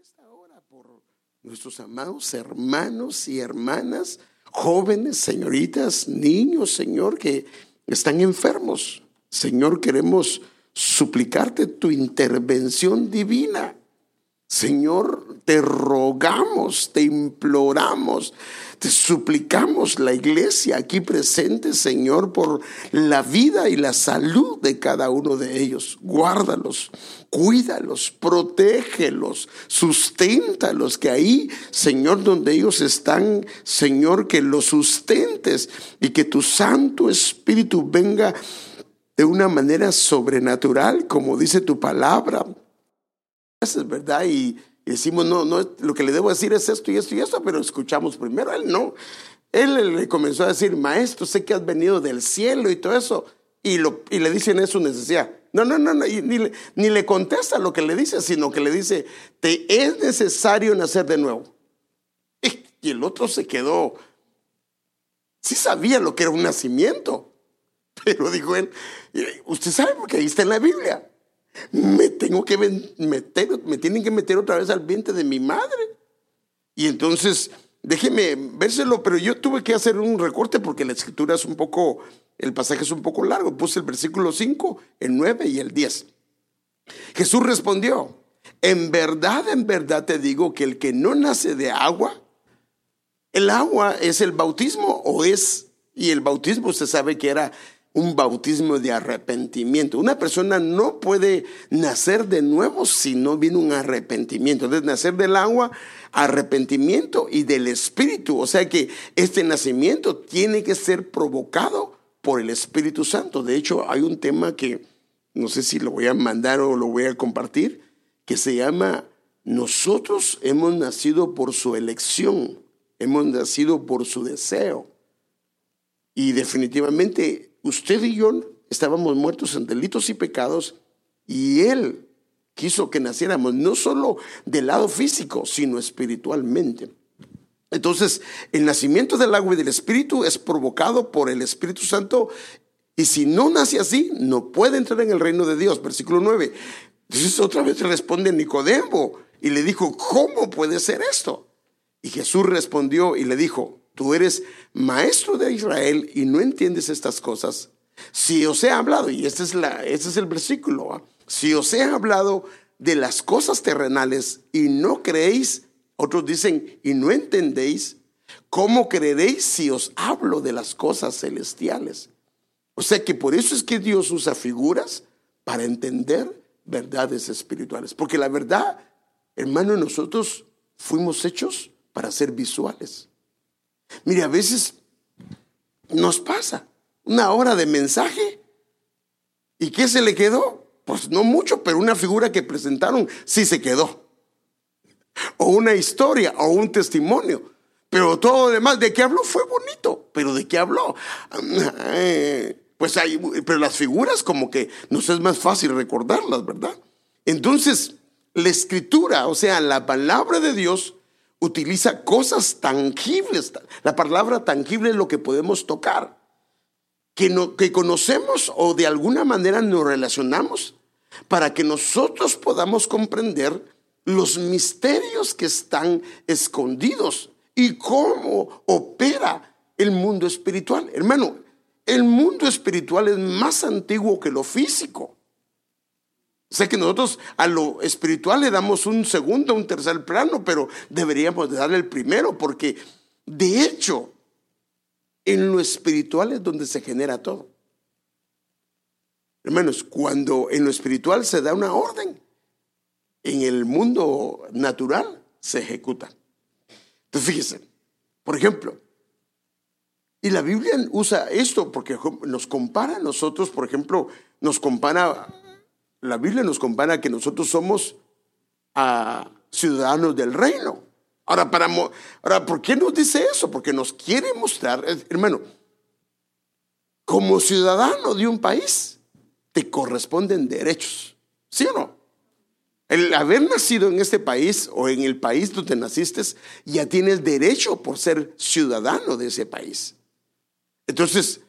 esta hora por nuestros amados hermanos y hermanas, jóvenes, señoritas, niños, Señor, que están enfermos. Señor, queremos suplicarte tu intervención divina. Señor, te rogamos, te imploramos, te suplicamos la iglesia aquí presente, Señor, por la vida y la salud de cada uno de ellos. Guárdalos, cuídalos, protégelos, susténtalos, que ahí, Señor, donde ellos están, Señor, que los sustentes y que tu Santo Espíritu venga de una manera sobrenatural, como dice tu palabra es verdad y, decimos, no, no, lo que le debo decir es esto y esto y esto, pero escuchamos primero él, no. Él le comenzó a decir, maestro, sé que has venido del cielo y todo eso, y, lo, y le dicen eso necesidad. No, no, no, no ni, le, ni le contesta lo que le dice, sino que le dice, te es necesario nacer de nuevo. Y el otro se quedó, sí sabía lo que era un nacimiento, pero dijo él, usted sabe porque ahí está en la Biblia me tengo que meter, me tienen que meter otra vez al vientre de mi madre. Y entonces, déjeme vérselo, pero yo tuve que hacer un recorte porque la escritura es un poco, el pasaje es un poco largo. Puse el versículo 5, el 9 y el 10. Jesús respondió, en verdad, en verdad te digo que el que no nace de agua, el agua es el bautismo o es, y el bautismo usted sabe que era un bautismo de arrepentimiento. Una persona no puede nacer de nuevo si no viene un arrepentimiento. Entonces, nacer del agua, arrepentimiento y del espíritu. O sea que este nacimiento tiene que ser provocado por el Espíritu Santo. De hecho, hay un tema que no sé si lo voy a mandar o lo voy a compartir, que se llama Nosotros hemos nacido por su elección, hemos nacido por su deseo. Y definitivamente usted y yo estábamos muertos en delitos y pecados y Él quiso que naciéramos no solo del lado físico, sino espiritualmente. Entonces, el nacimiento del agua y del Espíritu es provocado por el Espíritu Santo y si no nace así, no puede entrar en el reino de Dios. Versículo 9. Entonces otra vez responde Nicodemo y le dijo, ¿cómo puede ser esto? Y Jesús respondió y le dijo, tú eres maestro de Israel y no entiendes estas cosas, si os he hablado, y este es, la, este es el versículo, si os he hablado de las cosas terrenales y no creéis, otros dicen, y no entendéis, ¿cómo creeréis si os hablo de las cosas celestiales? O sea que por eso es que Dios usa figuras para entender verdades espirituales. Porque la verdad, hermano, nosotros fuimos hechos para ser visuales. Mire, a veces nos pasa una hora de mensaje y ¿qué se le quedó? Pues no mucho, pero una figura que presentaron sí se quedó. O una historia o un testimonio. Pero todo lo demás, ¿de qué habló? Fue bonito, pero ¿de qué habló? Pues hay, pero las figuras como que nos es más fácil recordarlas, ¿verdad? Entonces, la escritura, o sea, la palabra de Dios, utiliza cosas tangibles. La palabra tangible es lo que podemos tocar, que, no, que conocemos o de alguna manera nos relacionamos para que nosotros podamos comprender los misterios que están escondidos y cómo opera el mundo espiritual. Hermano, el mundo espiritual es más antiguo que lo físico. Sé que nosotros a lo espiritual le damos un segundo, un tercer plano, pero deberíamos darle el primero, porque de hecho, en lo espiritual es donde se genera todo. Hermanos, cuando en lo espiritual se da una orden, en el mundo natural se ejecuta. Entonces, fíjense, por ejemplo, y la Biblia usa esto porque nos compara a nosotros, por ejemplo, nos compara la Biblia nos compara que nosotros somos ah, ciudadanos del reino. Ahora, para, ¿por qué nos dice eso? Porque nos quiere mostrar, hermano, como ciudadano de un país, te corresponden derechos. ¿Sí o no? El haber nacido en este país o en el país donde naciste, ya tienes derecho por ser ciudadano de ese país. Entonces,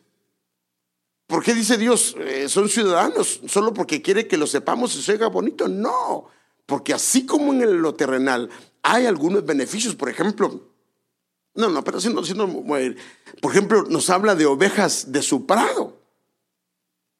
¿Por qué dice Dios, eh, son ciudadanos solo porque quiere que lo sepamos y se oiga bonito? No, porque así como en lo terrenal hay algunos beneficios, por ejemplo, no, no, pero si no, si no, por ejemplo, nos habla de ovejas de su prado.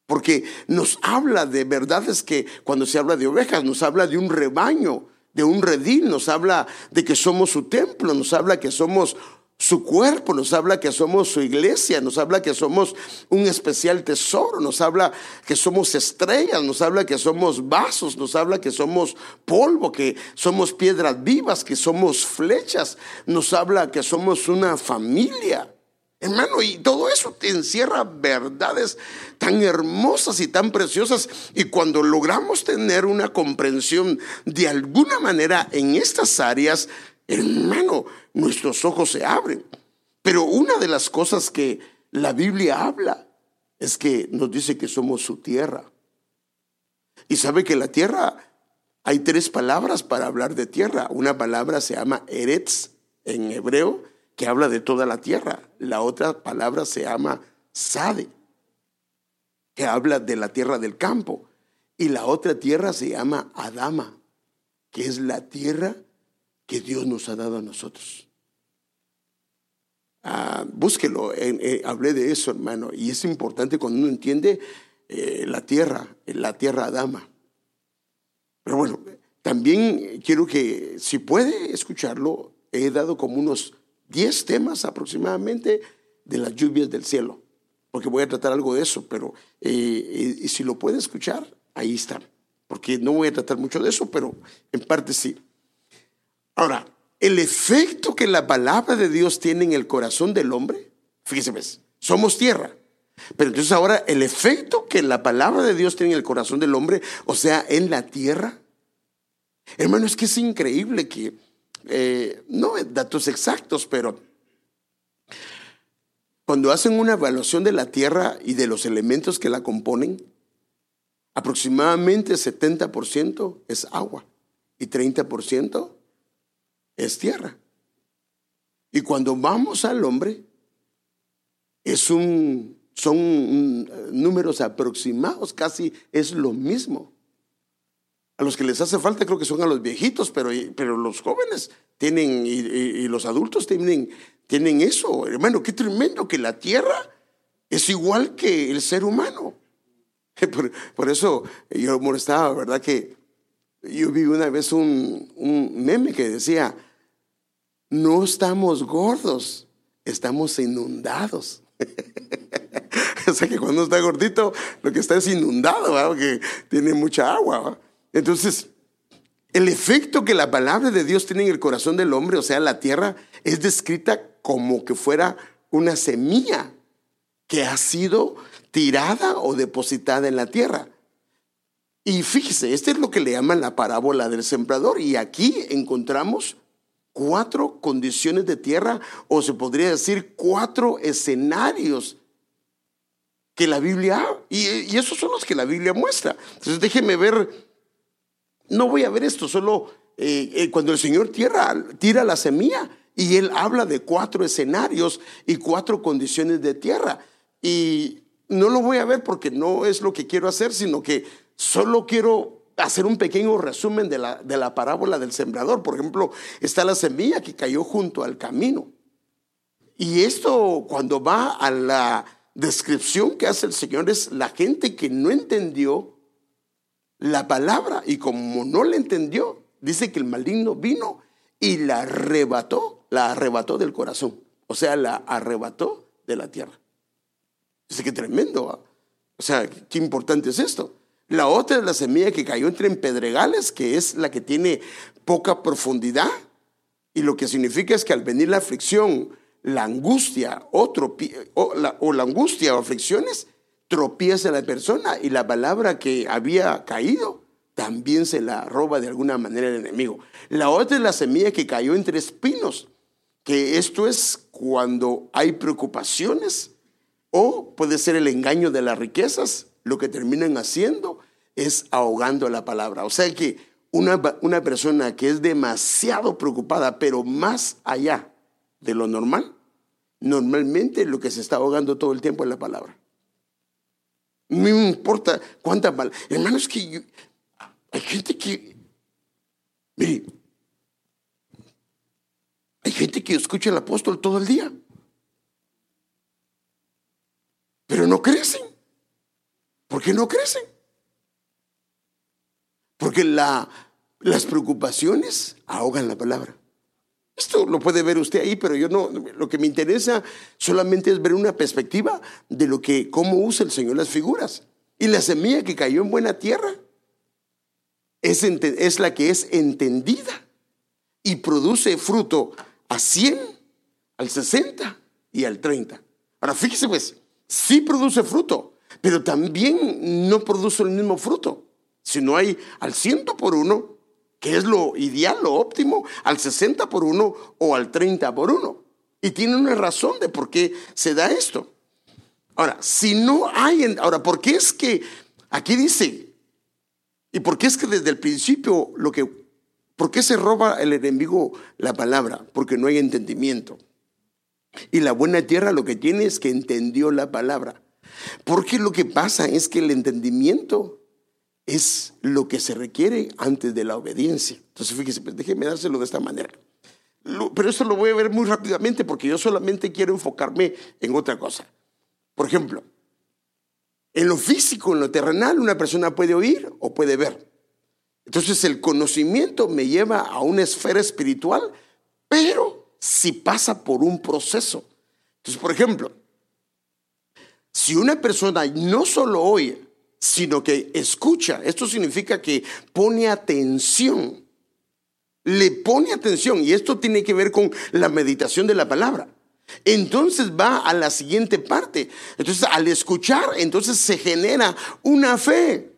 Porque nos habla de verdades que cuando se habla de ovejas, nos habla de un rebaño, de un redil, nos habla de que somos su templo, nos habla que somos su cuerpo, nos habla que somos su iglesia, nos habla que somos un especial tesoro, nos habla que somos estrellas, nos habla que somos vasos, nos habla que somos polvo, que somos piedras vivas, que somos flechas, nos habla que somos una familia. Hermano, y todo eso te encierra verdades tan hermosas y tan preciosas. Y cuando logramos tener una comprensión de alguna manera en estas áreas, hermano, nuestros ojos se abren. Pero una de las cosas que la Biblia habla es que nos dice que somos su tierra. Y sabe que la tierra, hay tres palabras para hablar de tierra. Una palabra se llama Eretz en hebreo, que habla de toda la tierra. La otra palabra se llama Sade, que habla de la tierra del campo. Y la otra tierra se llama Adama, que es la tierra que Dios nos ha dado a nosotros. Ah, búsquelo, eh, hablé de eso, hermano, y es importante cuando uno entiende eh, la tierra, la tierra Adama. Pero bueno, también quiero que, si puede escucharlo, he dado como unos 10 temas aproximadamente de las lluvias del cielo, porque voy a tratar algo de eso, pero eh, si lo puede escuchar, ahí está, porque no voy a tratar mucho de eso, pero en parte sí. Ahora, el efecto que la palabra de Dios tiene en el corazón del hombre, fíjese, ves, somos tierra. Pero entonces ahora el efecto que la palabra de Dios tiene en el corazón del hombre, o sea, en la tierra. Hermano, es que es increíble que, eh, no datos exactos, pero cuando hacen una evaluación de la tierra y de los elementos que la componen, aproximadamente 70% es agua y 30% es tierra. Y cuando vamos al hombre, es un, son números aproximados, casi es lo mismo. A los que les hace falta creo que son a los viejitos, pero, pero los jóvenes tienen y, los adultos tienen, tienen eso. Hermano, qué tremendo que la tierra es igual que el ser humano. Por, por eso yo molestaba, ¿verdad? Que yo vi una vez un, meme que decía, no estamos gordos, estamos inundados. o sea que cuando está gordito, lo que está es inundado, porque tiene mucha agua. Entonces, el efecto que la palabra de Dios tiene en el corazón del hombre, o sea, la tierra, es descrita como que fuera una semilla que ha sido tirada o depositada en la tierra. Y fíjese, este es lo que le llaman la parábola del sembrador. Y aquí encontramos cuatro condiciones de tierra, o se podría decir cuatro escenarios que la Biblia, y, y esos son los que la Biblia muestra. Entonces déjeme ver, no voy a ver esto, solo eh, eh, cuando el Señor tierra, tira la semilla y Él habla de cuatro escenarios y cuatro condiciones de tierra. Y no lo voy a ver porque no es lo que quiero hacer, sino que Solo quiero hacer un pequeño resumen de la, de la parábola del sembrador. Por ejemplo, está la semilla que cayó junto al camino. Y esto cuando va a la descripción que hace el Señor es la gente que no entendió la palabra y como no la entendió, dice que el maligno vino y la arrebató, la arrebató del corazón, o sea, la arrebató de la tierra. Dice que tremendo, o sea, qué importante es esto. La otra es la semilla que cayó entre pedregales, que es la que tiene poca profundidad. Y lo que significa es que al venir la aflicción, la angustia o, la, o la angustia o aflicciones, tropieza la persona y la palabra que había caído también se la roba de alguna manera el enemigo. La otra es la semilla que cayó entre espinos, que esto es cuando hay preocupaciones o puede ser el engaño de las riquezas lo que terminan haciendo es ahogando la palabra. O sea que una, una persona que es demasiado preocupada, pero más allá de lo normal, normalmente lo que se está ahogando todo el tiempo es la palabra. No importa cuánta palabra. Hermano, es que hay gente que Mire, hay gente que escucha al apóstol todo el día, pero no crecen. ¿Por qué no crecen? Porque la, las preocupaciones ahogan la palabra. Esto lo puede ver usted ahí, pero yo no, lo que me interesa solamente es ver una perspectiva de lo que, cómo usa el Señor las figuras. Y la semilla que cayó en buena tierra es, es la que es entendida y produce fruto a 100, al 60 y al 30. Ahora fíjese pues, sí produce fruto, pero también no produce el mismo fruto. Si no hay al ciento por uno, que es lo ideal, lo óptimo, al 60 por uno o al 30 por uno. Y tiene una razón de por qué se da esto. Ahora, si no hay, ahora, ¿por qué es que aquí dice, y por qué es que desde el principio lo que, por qué se roba el enemigo la palabra? Porque no hay entendimiento. Y la buena tierra lo que tiene es que entendió la palabra. Porque lo que pasa es que el entendimiento es lo que se requiere antes de la obediencia. Entonces, fíjese, pues, dárselo de esta manera. pero esto lo voy a ver muy rápidamente porque yo solamente quiero enfocarme en otra cosa. Por ejemplo, en lo físico, en lo terrenal, una persona puede oír o puede ver. Entonces el conocimiento me lleva a una esfera espiritual, pero si pasa por un proceso. Entonces, por ejemplo, si una persona no solo oye, sino que escucha. Esto significa que pone atención. Le pone atención y esto tiene que ver con la meditación de la palabra. Entonces va a la siguiente parte. Entonces al escuchar, entonces se genera una fe.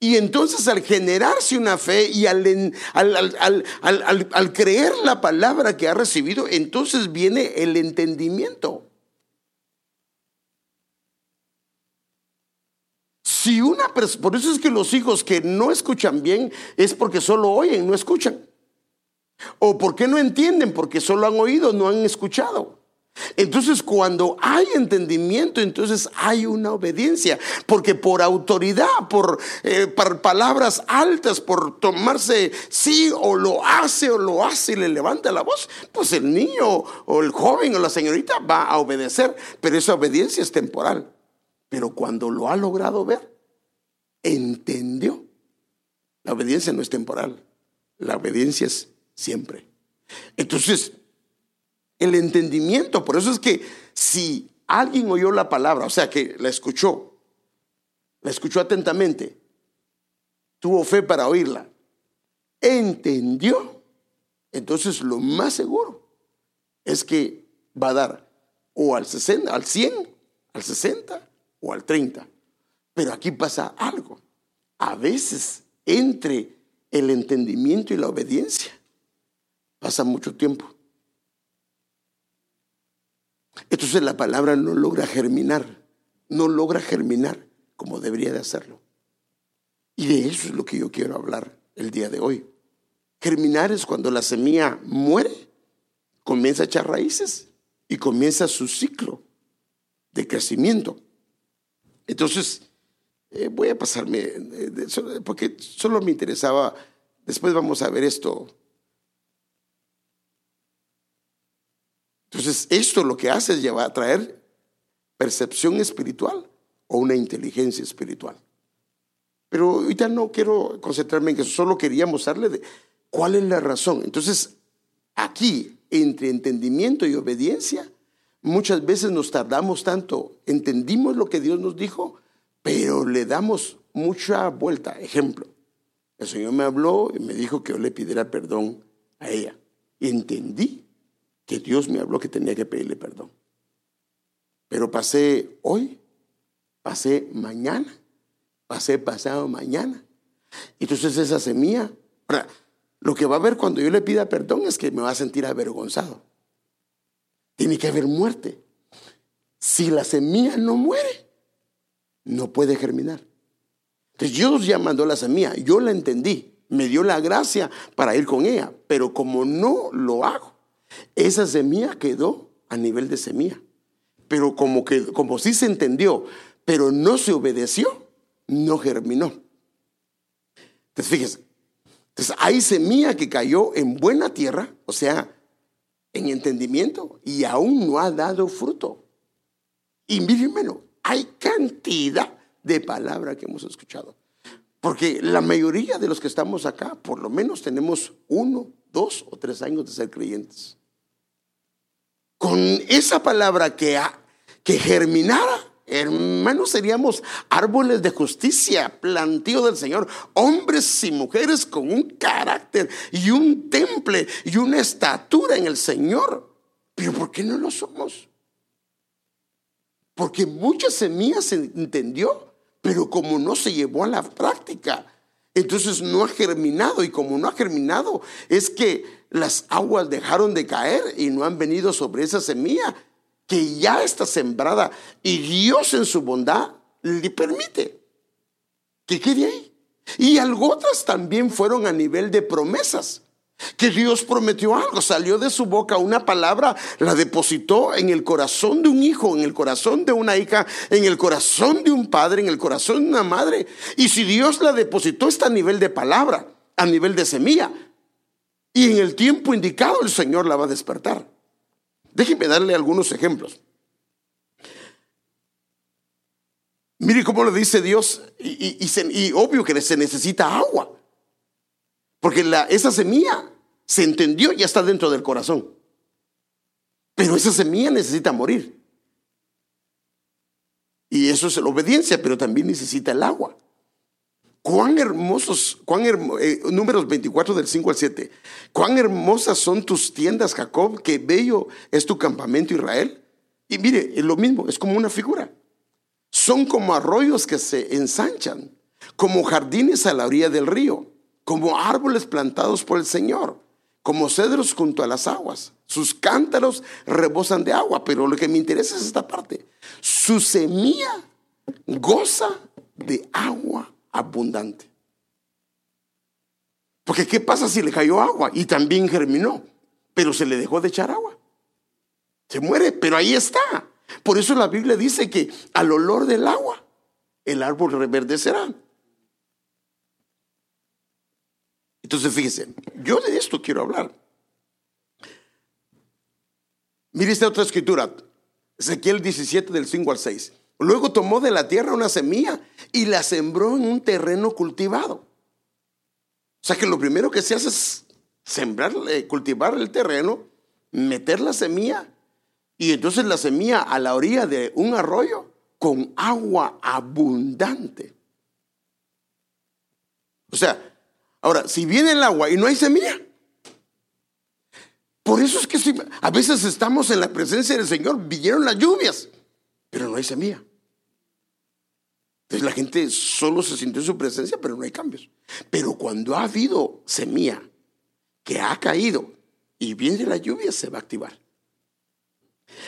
Y entonces al generarse una fe y al, al, creer la palabra que ha recibido, entonces viene el entendimiento. Si una por eso es que los hijos que no escuchan bien es porque solo oyen, no escuchan. O porque no entienden, porque solo han oído, no han escuchado. Entonces cuando hay entendimiento, entonces hay una obediencia, porque por autoridad, por, eh, por, palabras altas, por tomarse sí o lo hace o lo hace y le levanta la voz, pues el niño o el joven o la señorita va a obedecer, pero esa obediencia es temporal. Pero cuando lo ha logrado ver, entendió. La obediencia no es temporal, la obediencia es siempre. Entonces, el entendimiento, por eso es que si alguien oyó la palabra, o sea, que la escuchó, la escuchó atentamente, tuvo fe para oírla, entendió, entonces lo más seguro es que va a dar o al 60, al 100, al 60 o al 30. Pero aquí pasa algo. A veces entre el entendimiento y la obediencia pasa mucho tiempo. Entonces la palabra no logra germinar, no logra germinar como debería de hacerlo. Y de eso es lo que yo quiero hablar el día de hoy. Germinar es cuando la semilla muere, comienza a echar raíces y comienza su ciclo de crecimiento. Entonces, eh, voy a pasarme, porque solo me interesaba, después vamos a ver esto. Entonces, esto lo que hace es llevar a traer percepción espiritual o una inteligencia espiritual. Pero ahorita no quiero concentrarme en eso, solo quería mostrarle de cuál es la razón. Entonces, aquí, entre entendimiento y obediencia, muchas veces nos tardamos tanto, entendimos lo que Dios nos dijo, pero le damos mucha vuelta. Ejemplo, el Señor me habló y me dijo que yo le pidiera perdón a ella. Entendí que Dios me habló que tenía que pedirle perdón. Pero pasé hoy, pasé mañana, pasé pasado mañana. Entonces esa semilla, ahora, lo que va a haber cuando yo le pida perdón es que me va a sentir avergonzado. Tiene que haber muerte. Si la semilla no muere, no puede germinar. Entonces Dios ya mandó la semilla, yo la entendí, me dio la gracia para ir con ella, pero como no lo hago, esa semilla quedó a nivel de semilla. Pero como que como sí se entendió, pero no se obedeció, no germinó. Entonces fíjese, Entonces hay semilla que cayó en buena tierra, o sea, en entendimiento, y aún no ha dado fruto. Y hay cantidad de palabras que hemos escuchado. Porque la mayoría de los que estamos acá, por lo menos tenemos uno, dos o tres años de ser creyentes. Con esa palabra que, que germinara, hermanos, seríamos árboles de justicia, plantío del Señor, hombres y mujeres con un carácter y un temple y una estatura en el Señor. Pero ¿por qué no lo somos? Porque muchas semillas se entendió pero como no se llevó a la práctica, entonces no ha germinado y como no ha germinado es que las aguas dejaron de caer y no han venido sobre esa semilla que ya está sembrada y Dios en su bondad le permite que quede ahí. Y algo otras también fueron a nivel de promesas que Dios prometió algo, salió de su boca una palabra, la depositó en el corazón de un hijo, en el corazón de una hija, en el corazón de un padre, en el corazón de una madre. Y si Dios la depositó está a nivel de palabra, a nivel de semilla. Y en el tiempo indicado el Señor la va a despertar. Déjenme darle algunos ejemplos. Mire cómo le dice Dios, y, obvio que se necesita agua. Porque la, esa semilla se entendió, ya está dentro del corazón. Pero esa semilla necesita morir. Y eso es la obediencia, pero también necesita el agua. Cuán hermosos, cuán eh, números 24 del 5 al 7. Cuán hermosas son tus tiendas, Jacob, qué bello es tu campamento, Israel. Y mire, es lo mismo, es como una figura. Son como arroyos que se ensanchan, como jardines a la orilla del río como árboles plantados por el Señor, como cedros junto a las aguas. Sus cántaros rebosan de agua, pero lo que me interesa es esta parte. Su semilla goza de agua abundante. Porque ¿qué pasa si le cayó agua y también germinó? Pero se le dejó de echar agua. Se muere, pero ahí está. Por eso la Biblia dice que al olor del agua el árbol reverdecerá. Entonces, fíjese, yo de esto quiero hablar. Mire esta otra escritura, Ezequiel 17 del 5 al 6. Luego tomó de la tierra una semilla y la sembró en un terreno cultivado. O sea que lo primero que se hace es sembrar, cultivar el terreno, meter la semilla y entonces la semilla a la orilla de un arroyo con agua abundante. O sea, Ahora, si viene el agua y no hay semilla, por eso es que a veces estamos en la presencia del Señor, vinieron las lluvias, pero no hay semilla. Entonces la gente solo se sintió en su presencia, pero no hay cambios. Pero cuando ha habido semilla que ha caído y viene la lluvia, se va a activar.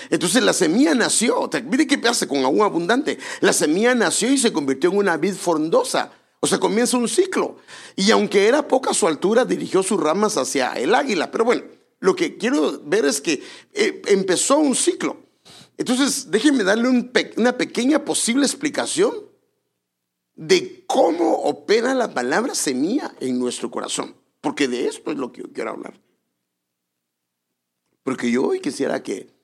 Entonces la semilla nació, mire qué pasa con agua abundante. La semilla nació y se convirtió en una vid frondosa o sea, comienza un ciclo. Y aunque era poca su altura, dirigió sus ramas hacia el águila. Pero bueno, lo que quiero ver es que eh, empezó un ciclo. Entonces, déjenme darle una pequeña posible explicación de cómo opera la palabra semilla en nuestro corazón. Porque de esto es lo que yo quiero hablar. Porque yo hoy quisiera que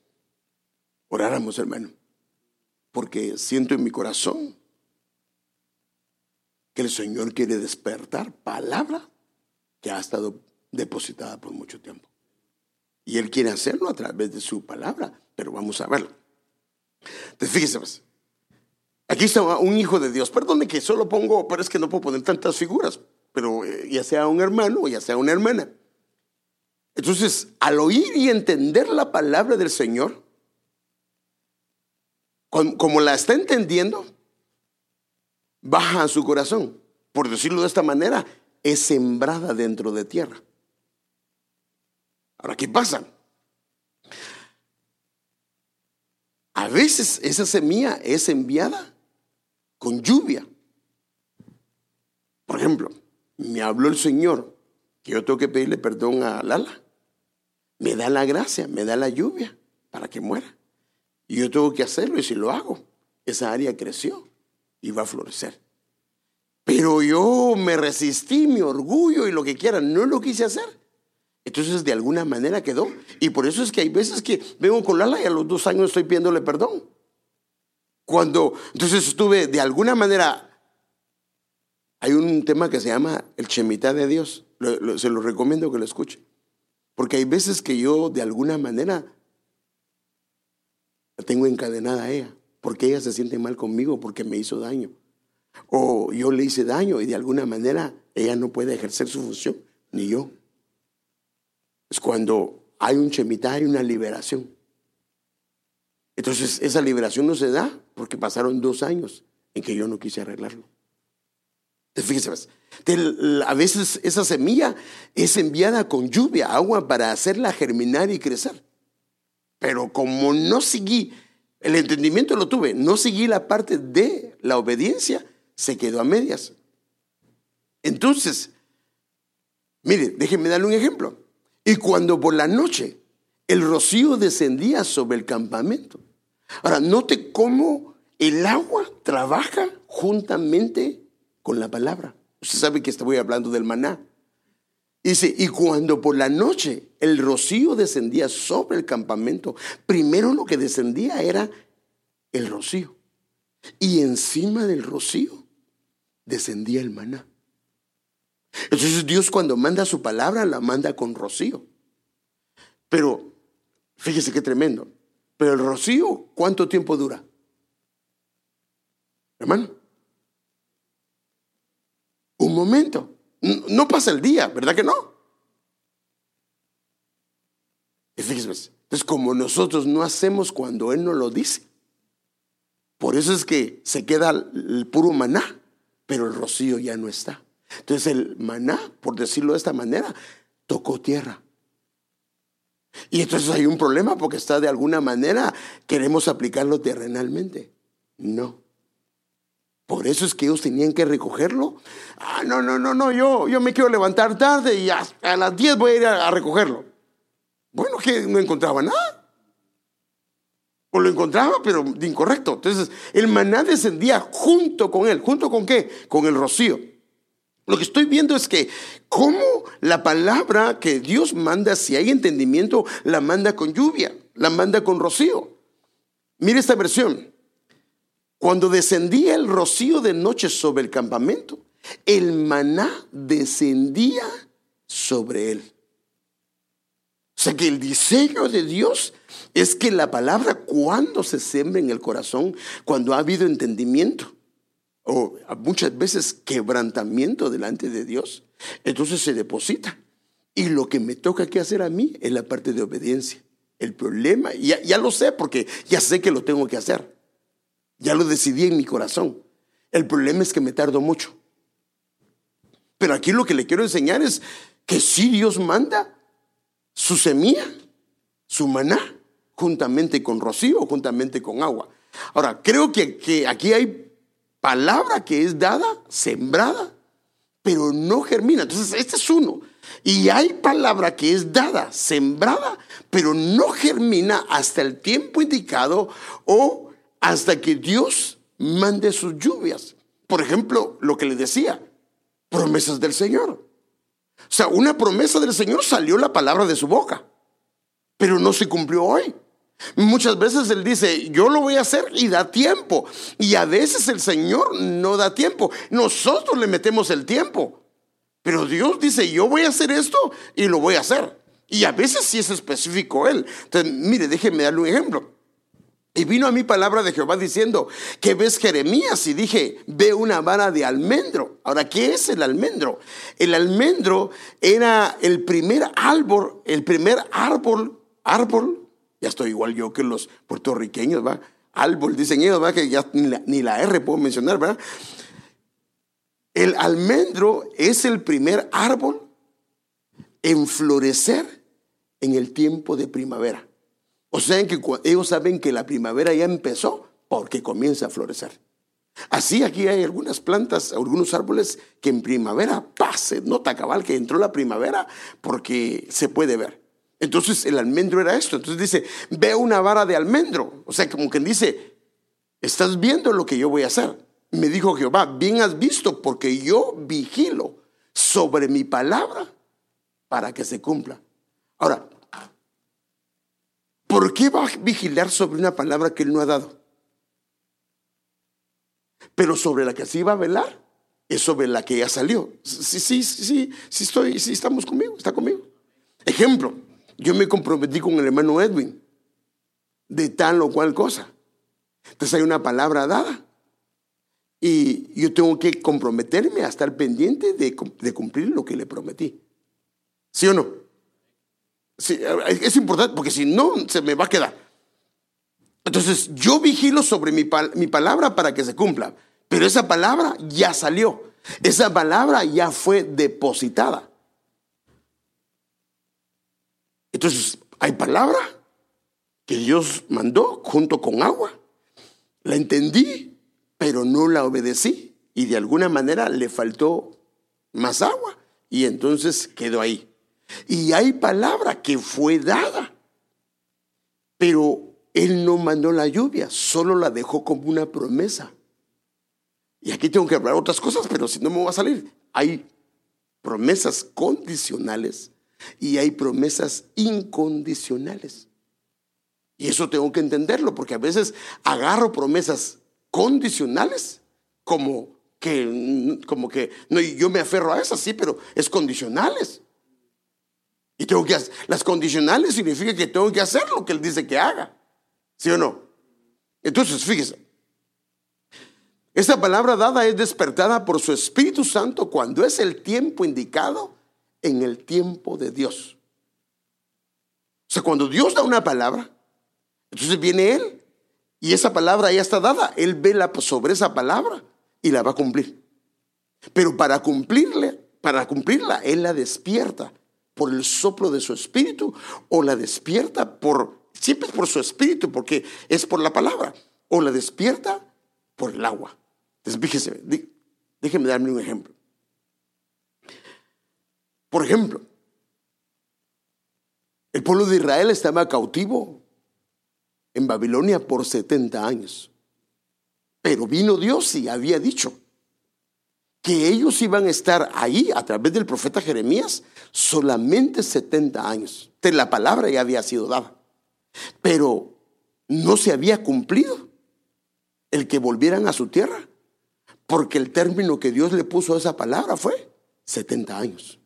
oráramos, hermano. Porque siento en mi corazón que el Señor quiere despertar palabra que ha estado depositada por mucho tiempo. Y Él quiere hacerlo a través de su palabra, pero vamos a verlo. Entonces, fíjese pues, Aquí está un hijo de Dios. Perdone que solo pongo, pero es que no puedo poner tantas figuras, pero eh, ya sea un hermano o ya sea una hermana. Entonces, al oír y entender la palabra del Señor, como la está entendiendo, baja a su corazón. Por decirlo de esta manera, es sembrada dentro de tierra. Ahora, ¿qué pasa? A veces esa semilla es enviada con lluvia. Por ejemplo, me habló el Señor que yo tengo que pedirle perdón a Lala. Me da la gracia, me da la lluvia para que muera. Y yo tengo que hacerlo y si lo hago, esa área creció y va a florecer. Pero yo me resistí, mi orgullo y lo que quiera, no lo quise hacer. Entonces de alguna manera quedó. Y por eso es que hay veces que vengo con Lala y a los dos años estoy pidiéndole perdón. Cuando entonces estuve de alguna manera, hay un tema que se llama el chemitá de Dios. se lo recomiendo que lo escuche. Porque hay veces que yo de alguna manera la tengo encadenada a ella. Porque ella se siente mal conmigo porque me hizo daño. O yo le hice daño y de alguna manera ella no puede ejercer su función, ni yo. Es cuando hay un chemitá, hay una liberación. Entonces esa liberación no se da porque pasaron dos años en que yo no quise arreglarlo. Fíjese, a veces esa semilla es enviada con lluvia, agua para hacerla germinar y crecer. Pero como no seguí, el entendimiento lo tuve, no seguí la parte de la obediencia, se quedó a medias. Entonces, mire, déjenme darle un ejemplo. Y cuando por la noche el rocío descendía sobre el campamento. Ahora, note cómo el agua trabaja juntamente con la palabra. Usted sabe que estoy hablando del maná. Dice, y cuando por la noche el rocío descendía sobre el campamento, primero lo que descendía era el rocío. Y encima del rocío descendía el maná. Entonces Dios cuando manda su palabra la manda con rocío. Pero fíjese qué tremendo. Pero el rocío, ¿cuánto tiempo dura? Hermano. Un momento. No pasa el día, ¿verdad que no? Y fíjese, entonces como nosotros no hacemos cuando Él nos lo dice, por eso es que se queda el puro maná, pero el rocío ya no está. Entonces el maná, por decirlo de esta manera, tocó tierra. Y entonces hay un problema porque está de alguna manera, queremos aplicarlo terrenalmente. No. Por eso es que ellos tenían que recogerlo. Ah, no, no, no, no, yo, yo me quiero levantar tarde y a, las 10 voy a ir a, recogerlo. Bueno, que no encontraba nada. O lo encontraba, pero de incorrecto. Entonces, el maná descendía junto con él. ¿Junto con qué? Con el rocío. Lo que estoy viendo es que cómo la palabra que Dios manda, si hay entendimiento, la manda con lluvia, la manda con rocío. Mire esta versión. Cuando descendía el rocío de noche sobre el campamento, el maná descendía sobre él. O sea que el diseño de Dios es que la palabra cuando se sembra en el corazón, cuando ha habido entendimiento, o muchas veces quebrantamiento delante de Dios, entonces se deposita. Y lo que me toca que hacer a mí es la parte de obediencia. El problema, ya lo sé porque ya sé que lo tengo que hacer. Ya lo decidí en mi corazón. El problema es que me tardo mucho. Pero aquí lo que le quiero enseñar es que si Dios manda su semilla, su maná, juntamente con rocío, juntamente con agua. Ahora, creo que, que aquí hay palabra que es dada, sembrada, pero no germina. Entonces, este es uno. Y hay palabra que es dada, sembrada, pero no germina hasta el tiempo indicado o hasta que Dios mande sus lluvias. Por ejemplo, lo que le decía, promesas del Señor. O sea, una promesa del Señor salió la palabra de su boca, pero no se cumplió hoy. Muchas veces Él dice, yo lo voy a hacer y da tiempo. Y a veces el Señor no da tiempo. Nosotros le metemos el tiempo. Pero Dios dice, yo voy a hacer esto y lo voy a hacer. Y a veces sí es específico Él. Entonces, mire, déjeme darle un ejemplo. Y vino a mí palabra de Jehová diciendo, que ves Jeremías? Y dije, ve una vara de almendro. Ahora, ¿qué es el almendro? El almendro era el primer árbol, el primer árbol, árbol ya estoy igual yo que los puertorriqueños, ¿va? Árbol, dicen ellos, ¿va? Que ya ni la, R puedo mencionar, ¿verdad? El almendro es el primer árbol en florecer en el tiempo de primavera. O sea que ellos saben que la primavera ya empezó porque comienza a florecer. Así aquí hay algunas plantas, algunos árboles que en primavera pase, nota cabal que entró la primavera porque se puede ver. Entonces el almendro era esto. Entonces dice, ve una vara de almendro. O sea, como quien dice, estás viendo lo que yo voy a hacer. me dijo Jehová, bien has visto, porque yo vigilo sobre mi palabra para que se cumpla. Ahora, ¿por qué va a vigilar sobre una palabra que él no ha dado? Pero sobre la que sí va a velar es sobre la que ya salió. Sí, sí, sí, sí, estoy, sí estamos conmigo, está conmigo. Ejemplo, yo me comprometí con el hermano Edwin de tal o cual cosa. Entonces hay una palabra dada. Y yo tengo que comprometerme a estar pendiente de, cumplir lo que le prometí. ¿Sí o no? Es importante porque si no, se me va a quedar. Entonces yo vigilo sobre mi, mi palabra para que se cumpla. Pero esa palabra ya salió. Esa palabra ya fue depositada. Entonces, hay palabra que Dios mandó junto con agua. La entendí, pero no la obedecí. Y de alguna manera le faltó más agua. Y entonces quedó ahí. Y hay palabra que fue dada. Pero Él no mandó la lluvia, solo la dejó como una promesa. Y aquí tengo que hablar otras cosas, pero si no me va a salir. Hay promesas condicionales y hay promesas incondicionales. Y eso tengo que entenderlo, porque a veces agarro promesas condicionales como que, como que no, yo me aferro a esas, sí, pero es condicionales. Y tengo que las condicionales significa que tengo que hacer lo que él dice que haga. ¿Sí o no? Entonces, fíjese, esta palabra dada es despertada por su Espíritu Santo cuando es el tiempo indicado en el tiempo de Dios. O sea, cuando Dios da una palabra, entonces viene Él y esa palabra ya está dada. Él vela sobre esa palabra y la va a cumplir. Pero para cumplirle, para cumplirla, Él la despierta por el soplo de su espíritu o la despierta por, siempre es por su espíritu porque es por la palabra, o la despierta por el agua. Entonces, fíjese, déjeme darme un ejemplo. Por ejemplo, el pueblo de Israel estaba cautivo en Babilonia por 70 años. Pero vino Dios y había dicho que ellos iban a estar ahí a través del profeta Jeremías solamente 70 años. Entonces la palabra ya había sido dada. Pero no se había cumplido el que volvieran a su tierra porque el término que Dios le puso a esa palabra fue 70 años.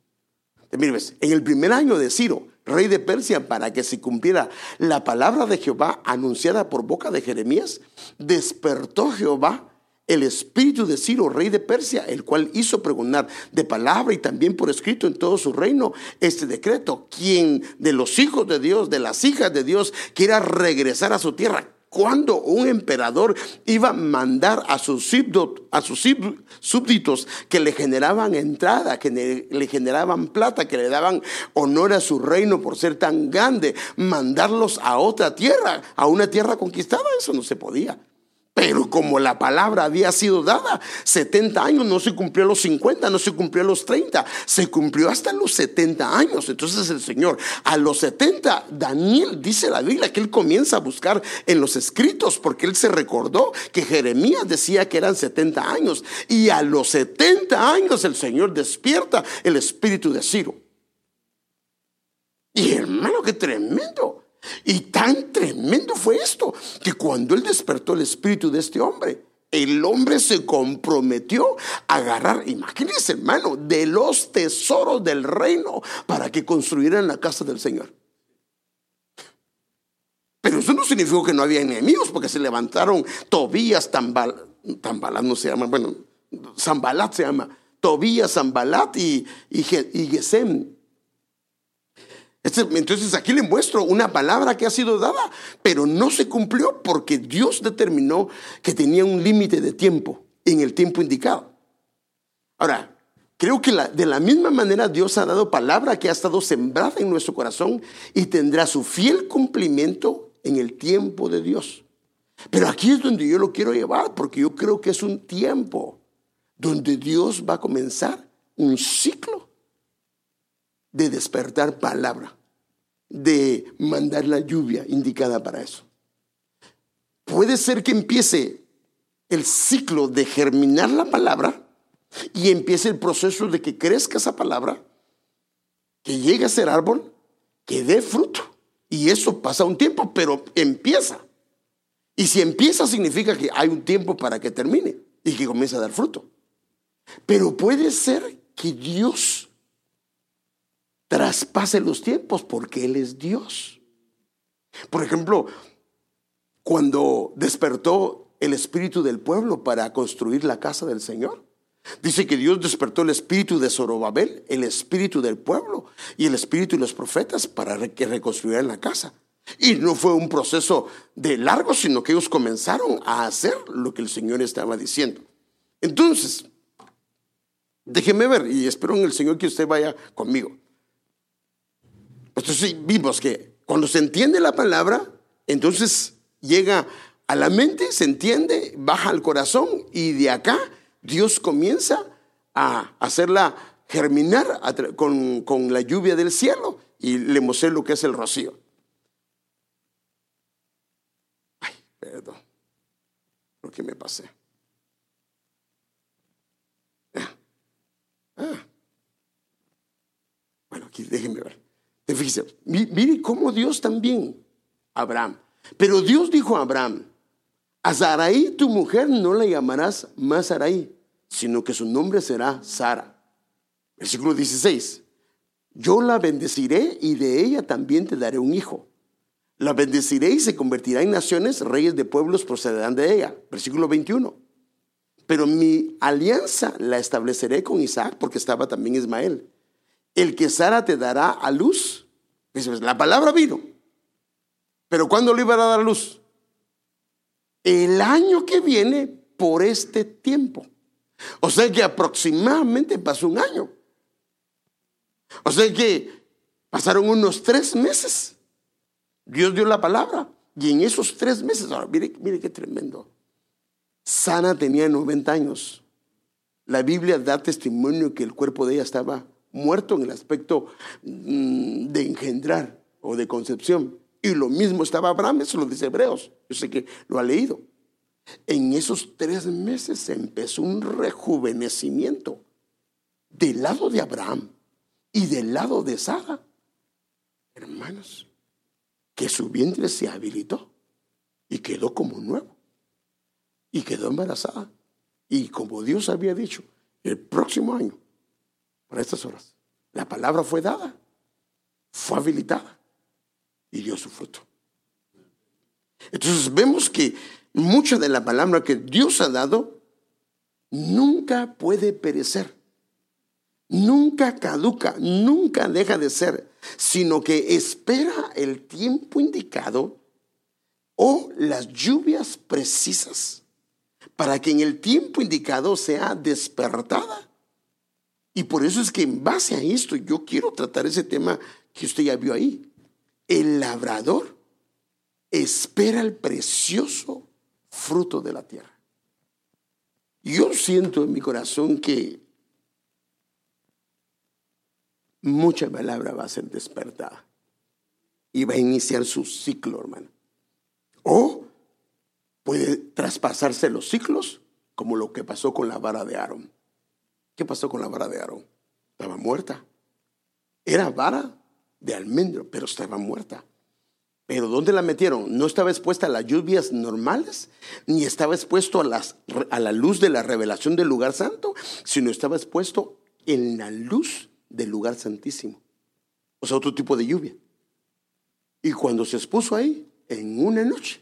En el primer año de Ciro, rey de Persia, para que se cumpliera la palabra de Jehová anunciada por boca de Jeremías, despertó Jehová el espíritu de Ciro, rey de Persia, el cual hizo pregonar de palabra y también por escrito en todo su reino este decreto. Quien de los hijos de Dios, de las hijas de Dios, quiera regresar a su tierra, cuando un emperador iba a mandar a sus, a sus súbditos que le generaban entrada, que le generaban plata, que le daban honor a su reino por ser tan grande, mandarlos a otra tierra, a una tierra conquistada, eso no se podía. Pero como la palabra había sido dada, 70 años no se cumplió a los 50, no se cumplió a los 30, se cumplió hasta los 70 años. Entonces el Señor, a los 70, Daniel dice la Biblia que él comienza a buscar en los escritos porque él se recordó que Jeremías decía que eran 70 años. Y a los 70 años el Señor despierta el espíritu de Ciro. Y hermano, qué tremendo. Y tan tremendo fue esto, que cuando él despertó el espíritu de este hombre, el hombre se comprometió a agarrar, imagínense hermano, de los tesoros del reino para que construyeran la casa del Señor. Pero eso no significó que no había enemigos, porque se levantaron Tobías, Tambal, Tambalat no se llama, bueno, Zambalat se llama, Tobías, Zambalat y, Gesem, entonces aquí le muestro una palabra que ha sido dada, pero no se cumplió porque Dios determinó que tenía un límite de tiempo en el tiempo indicado. Ahora, creo que de la misma manera Dios ha dado palabra que ha estado sembrada en nuestro corazón y tendrá su fiel cumplimiento en el tiempo de Dios. Pero aquí es donde yo lo quiero llevar porque yo creo que es un tiempo donde Dios va a comenzar un ciclo de despertar palabra de mandar la lluvia indicada para eso. Puede ser que empiece el ciclo de germinar la palabra y empieza el proceso de que crezca esa palabra, que llegue a ser árbol, que dé fruto. Y eso pasa un tiempo, pero empieza. Y si empieza significa que hay un tiempo para que termine y que comience a dar fruto. Pero puede ser que Dios traspase los tiempos porque Él es Dios. Por ejemplo, cuando despertó el espíritu del pueblo para construir la casa del Señor, dice que Dios despertó el espíritu de Zorobabel, el espíritu del pueblo y el espíritu de los profetas para que reconstruyeran la casa. Y no fue un proceso de largo, sino que ellos comenzaron a hacer lo que el Señor estaba diciendo. Entonces, déjeme ver y espero en el Señor que usted vaya conmigo. Entonces vimos que cuando se entiende la palabra, entonces llega a la mente, se entiende, baja al corazón y de acá Dios comienza a hacerla germinar con, con la lluvia del cielo y le mostré lo que es el rocío. Ay, perdón, lo que me pasé. Ah, ah. Bueno, aquí déjenme ver. Fíjese, mire cómo Dios también, Abraham. Pero Dios dijo a Abraham, a Sarai tu mujer no la llamarás más Sarai, sino que su nombre será Sara. Versículo 16. Yo la bendeciré y de ella también te daré un hijo. La bendeciré y se convertirá en naciones, reyes de pueblos procederán de ella. Versículo 21. Pero mi alianza la estableceré con Isaac porque estaba también Ismael el que Sara te dará a luz. La palabra vino. Pero ¿cuándo le iba a dar a luz? El año que viene por este tiempo. O sea que aproximadamente pasó un año. O sea que pasaron unos tres meses. Dios dio la palabra. Y en esos tres meses, ahora mire, mire qué tremendo. Sana tenía 90 años. La Biblia da testimonio que el cuerpo de ella estaba muerto en el aspecto mm, de engendrar o de concepción. Y lo mismo estaba Abraham, eso lo dice Hebreos. Yo sé que lo ha leído. En esos tres meses empezó un rejuvenecimiento del lado de Abraham y del lado de Sara. Hermanos, que su vientre se habilitó y quedó como nuevo. Y quedó embarazada. Y como Dios había dicho, el próximo año para estas horas. La palabra fue dada, fue habilitada y dio su fruto. Entonces vemos que mucha de la palabra que Dios ha dado nunca puede perecer, nunca caduca, nunca deja de ser, sino que espera el tiempo indicado o las lluvias precisas para que en el tiempo indicado sea despertada y por eso es que en base a esto yo quiero tratar ese tema que usted ya vio ahí. El labrador espera el precioso fruto de la tierra. Yo siento en mi corazón que mucha palabra va a ser despertada y va a iniciar su ciclo, hermano. O puede traspasarse los ciclos como lo que pasó con la vara de Aarón. ¿Qué pasó con la vara de Aarón? Estaba muerta. Era vara de almendro, pero estaba muerta. Pero ¿dónde la metieron? No estaba expuesta a las lluvias normales, ni estaba expuesto a, la luz de la revelación del lugar santo, sino estaba expuesto en la luz del lugar santísimo. O sea, otro tipo de lluvia. Y cuando se expuso ahí, en una noche,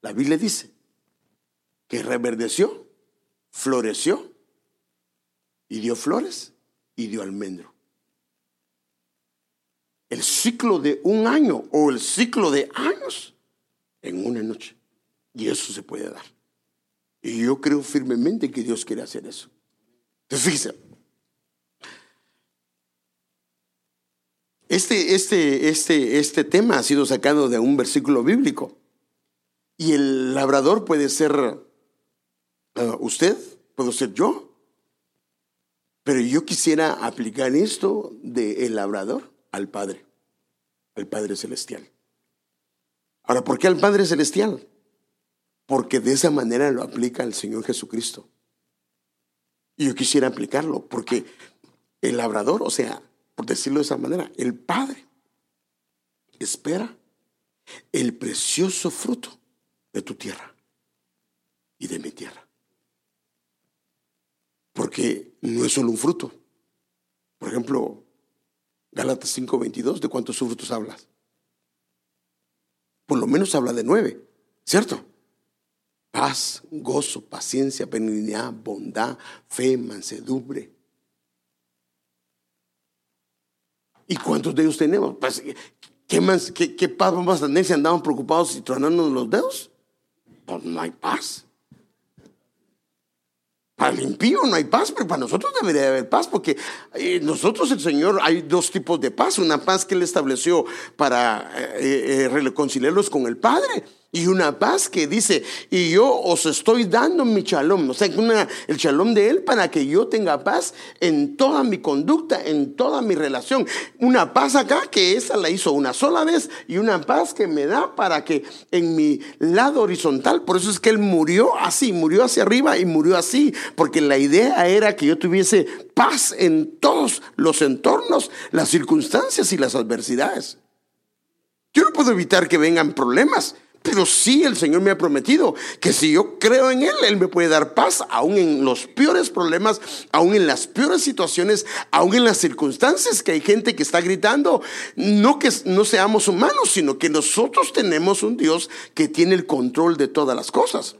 la Biblia dice que reverdeció, floreció y dio flores y dio almendro. El ciclo de un año o el ciclo de años en una noche. Y eso se puede dar. Y yo creo firmemente que Dios quiere hacer eso. Entonces, fíjese. Este, este, este, este tema ha sido sacado de un versículo bíblico. Y el labrador puede ser uh, usted, puedo ser yo, pero yo quisiera aplicar esto del el labrador al Padre, al Padre Celestial. Ahora, ¿por qué al Padre Celestial? porque de esa manera lo aplica el Señor Jesucristo. Y yo quisiera aplicarlo, porque el labrador, o sea, por decirlo de esa manera, el Padre espera el precioso fruto de tu tierra y de mi tierra. Porque no es solo un fruto. Por ejemplo, Gálatas 5:22, ¿de cuántos frutos hablas? Por lo menos habla de nueve, ¿cierto? Paz, gozo, paciencia, benignidad, bondad, fe, mansedumbre. ¿Y cuántos de ellos tenemos? Pues, ¿Qué, más, qué, qué paz vamos a tener si andaban preocupados y tronándonos los dedos? Pues no hay paz. Para el impío no hay paz, pero para nosotros debería haber paz, porque eh, nosotros el Señor hay dos tipos de paz, una paz que Él estableció para eh, eh, reconciliarlos con el Padre y una paz que dice, y yo os estoy dando mi shalom, o sea, el shalom de Él para que yo tenga paz en toda mi conducta, en toda mi relación. Una paz acá que esa la hizo una sola vez y una paz que me da para que en mi lado horizontal, por eso es que Él murió así, murió hacia arriba y murió así, porque la idea era que yo tuviese paz en todos los entornos, las circunstancias y las adversidades. Yo no puedo evitar que vengan problemas, pero sí el Señor me ha prometido que si yo creo en Él, Él me puede dar paz, aún en los peores problemas, aún en las peores situaciones, aún en las circunstancias que hay gente que está gritando. No que no seamos humanos, sino que nosotros tenemos un Dios que tiene el control de todas las cosas.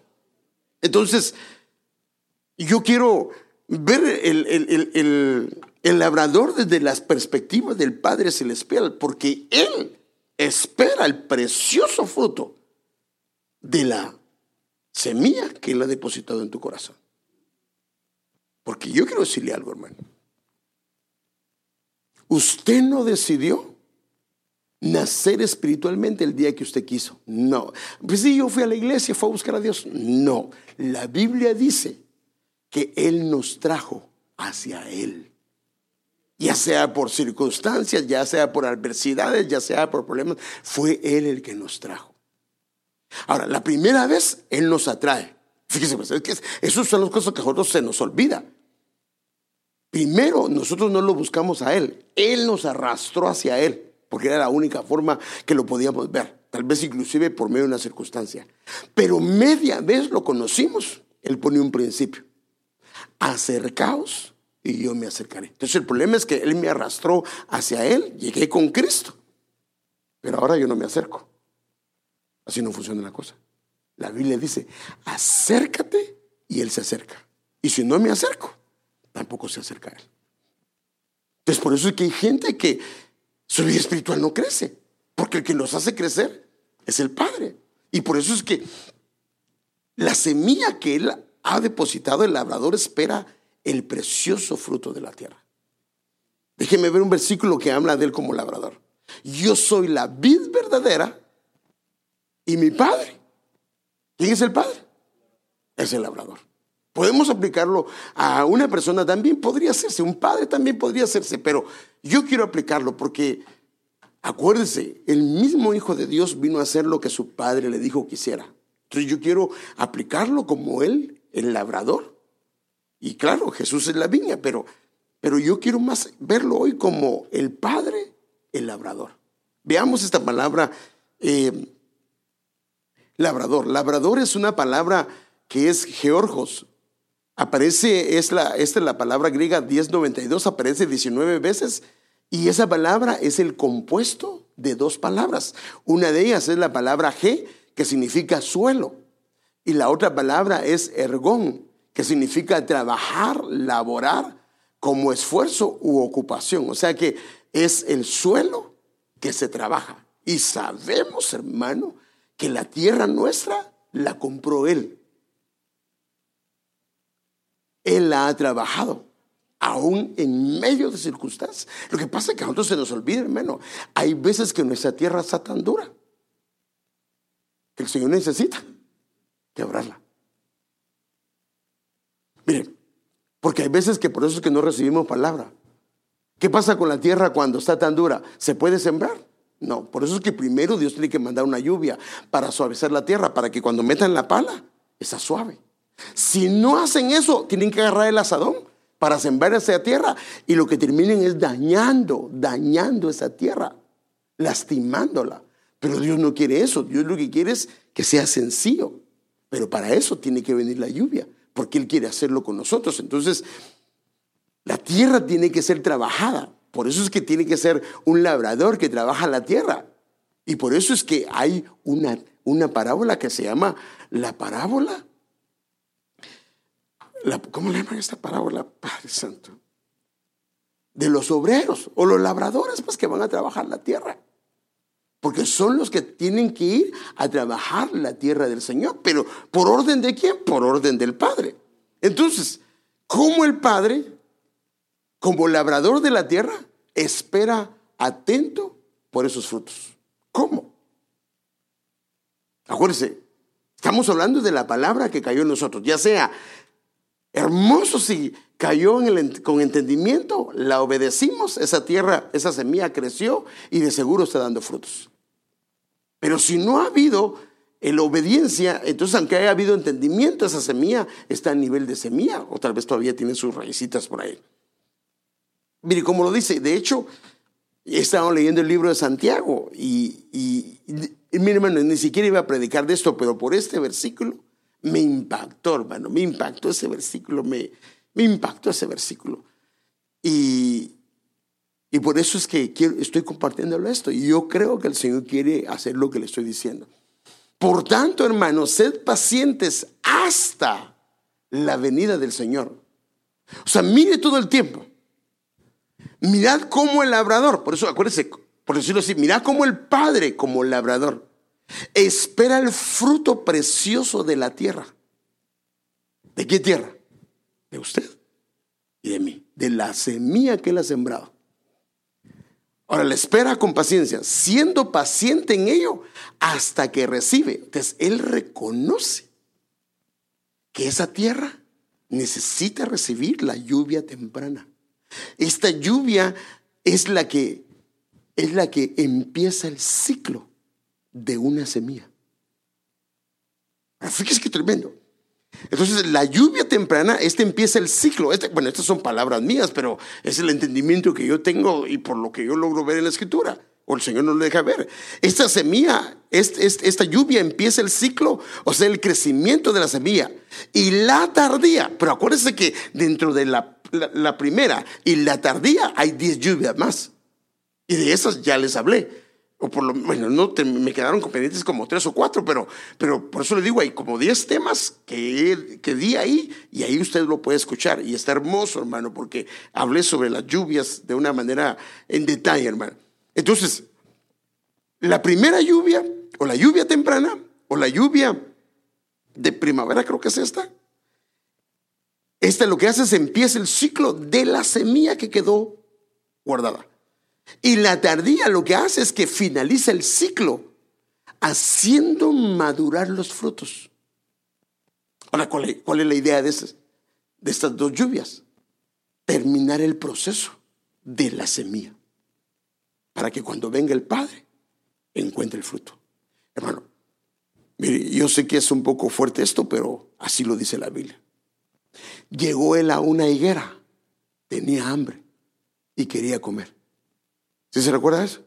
Entonces, yo quiero ver el, el labrador desde las perspectivas del Padre Celestial, porque Él espera el precioso fruto de la semilla que Él ha depositado en tu corazón. Porque yo quiero decirle algo, hermano. Usted no decidió nacer espiritualmente el día que usted quiso. No. Pues sí, yo fui a la iglesia, fue a buscar a Dios. No. La Biblia dice que Él nos trajo hacia Él. Ya sea por circunstancias, ya sea por adversidades, ya sea por problemas, fue Él el que nos trajo. Ahora, la primera vez Él nos atrae. Fíjese, pues, esas son las cosas que a nosotros se nos olvida. Primero, nosotros no lo buscamos a Él. Él nos arrastró hacia Él, porque era la única forma que lo podíamos ver. Tal vez inclusive por medio de una circunstancia. Pero media vez lo conocimos. Él pone un principio. Acercaos y yo me acercaré. Entonces el problema es que Él me arrastró hacia Él. Llegué con Cristo. Pero ahora yo no me acerco. Así no funciona la cosa. La Biblia dice, acércate y Él se acerca. Y si no me acerco, tampoco se acerca a Él. Entonces por eso es que hay gente que su vida espiritual no crece, porque el que nos hace crecer es el Padre. Y por eso es que la semilla que Él ha depositado, el labrador espera el precioso fruto de la tierra. Déjeme ver un versículo que habla de Él como labrador. Yo soy la vid verdadera y mi padre. ¿Quién es el padre? Es el labrador. Podemos aplicarlo a una persona también, podría hacerse, un padre también podría hacerse, pero yo quiero aplicarlo porque, acuérdese, el mismo Hijo de Dios vino a hacer lo que su padre le dijo que hiciera. Entonces yo quiero aplicarlo como él, el labrador. Y claro, Jesús es la viña, pero, pero yo quiero más verlo hoy como el padre, el labrador. Veamos esta palabra. Eh, labrador. Labrador es una palabra que es georgos. Aparece, es la, esta es la palabra griega 1092, aparece 19 veces. Y esa palabra es el compuesto de dos palabras. Una de ellas es la palabra G, que significa suelo. Y la otra palabra es ergón, que significa trabajar, laborar como esfuerzo u ocupación. O sea que es el suelo que se trabaja. Y sabemos, hermano, que la tierra nuestra la compró Él. Él la ha trabajado, aún en medio de circunstancias. Lo que pasa es que a nosotros se nos olvida, hermano. Hay veces que nuestra tierra está tan dura que el Señor necesita quebrarla. Miren, porque hay veces que por eso es que no recibimos palabra. ¿Qué pasa con la tierra cuando está tan dura? ¿Se puede sembrar? No, por eso es que primero Dios tiene que mandar una lluvia para suavizar la tierra, para que cuando metan la pala, está suave. Si no hacen eso, tienen que agarrar el asadón para sembrar esa tierra y lo que terminen es dañando, dañando esa tierra, lastimándola. Pero Dios no quiere eso, Dios lo que quiere es que sea sencillo. Pero para eso tiene que venir la lluvia, porque Él quiere hacerlo con nosotros. Entonces, la tierra tiene que ser trabajada. Por eso es que tiene que ser un labrador que trabaja la tierra. Y por eso es que hay una, una parábola que se llama la parábola. ¿Cómo le llaman esta parábola, Padre Santo? De los obreros o los labradores, pues que van a trabajar la tierra. Porque son los que tienen que ir a trabajar la tierra del Señor. Pero ¿por orden de quién? Por orden del Padre. Entonces, ¿cómo el Padre como labrador de la tierra, espera atento por esos frutos. ¿Cómo? Acuérdense, estamos hablando de la palabra que cayó en nosotros, ya sea hermoso si cayó con entendimiento, la obedecimos, esa tierra, esa semilla creció y de seguro está dando frutos. Pero si no ha habido la obediencia, entonces aunque haya habido entendimiento, esa semilla está a nivel de semilla o tal vez todavía tiene sus raícitas por ahí. Mire, como lo dice, de hecho, he leyendo el libro de Santiago y, y, mi hermano, ni siquiera iba a predicar de esto, pero por este versículo me impactó, hermano, me impactó ese versículo, me, impactó ese versículo. Y, y por eso es que estoy compartiéndolo esto. Y yo creo que el Señor quiere hacer lo que le estoy diciendo. Por tanto, hermanos, sed pacientes hasta la venida del Señor. O sea, mire todo el tiempo. Mirad cómo el labrador, por eso acuérdense, por decirlo así, mirad cómo el padre, como labrador, espera el fruto precioso de la tierra. ¿De qué tierra? De usted y de mí, de la semilla que él ha sembrado. Ahora le espera con paciencia, siendo paciente en ello hasta que recibe. Entonces él reconoce que esa tierra necesita recibir la lluvia temprana. Esta lluvia es la que es la que empieza el ciclo de una semilla. Fíjese que tremendo. Entonces, la lluvia temprana, este empieza el ciclo. Este, bueno, estas son palabras mías, pero es el entendimiento que yo tengo y por lo que yo logro ver en la escritura. O el Señor no lo deja ver. Esta semilla, esta lluvia empieza el ciclo, o sea, el crecimiento de la semilla. Y la tardía, pero acuérdense que dentro de la la, primera y la tardía hay 10 lluvias más. Y de esas ya les hablé. O por lo bueno, no me quedaron pendientes como tres o cuatro, pero, pero por eso le digo, hay como 10 temas que, que di ahí y ahí usted lo puede escuchar. Y está hermoso, hermano, porque hablé sobre las lluvias de una manera en detalle, hermano. Entonces, la primera lluvia, o la lluvia temprana, o la lluvia de primavera, creo que es esta, este lo que hace es empieza el ciclo de la semilla que quedó guardada. Y la tardía lo que hace es que finaliza el ciclo haciendo madurar los frutos. Ahora, ¿cuál es, la idea de, de estas dos lluvias? Terminar el proceso de la semilla. Para que cuando venga el Padre encuentre el fruto. Hermano, mire, yo sé que es un poco fuerte esto, pero así lo dice la Biblia. Llegó él a una higuera, tenía hambre y quería comer. ¿Sí se recuerda eso?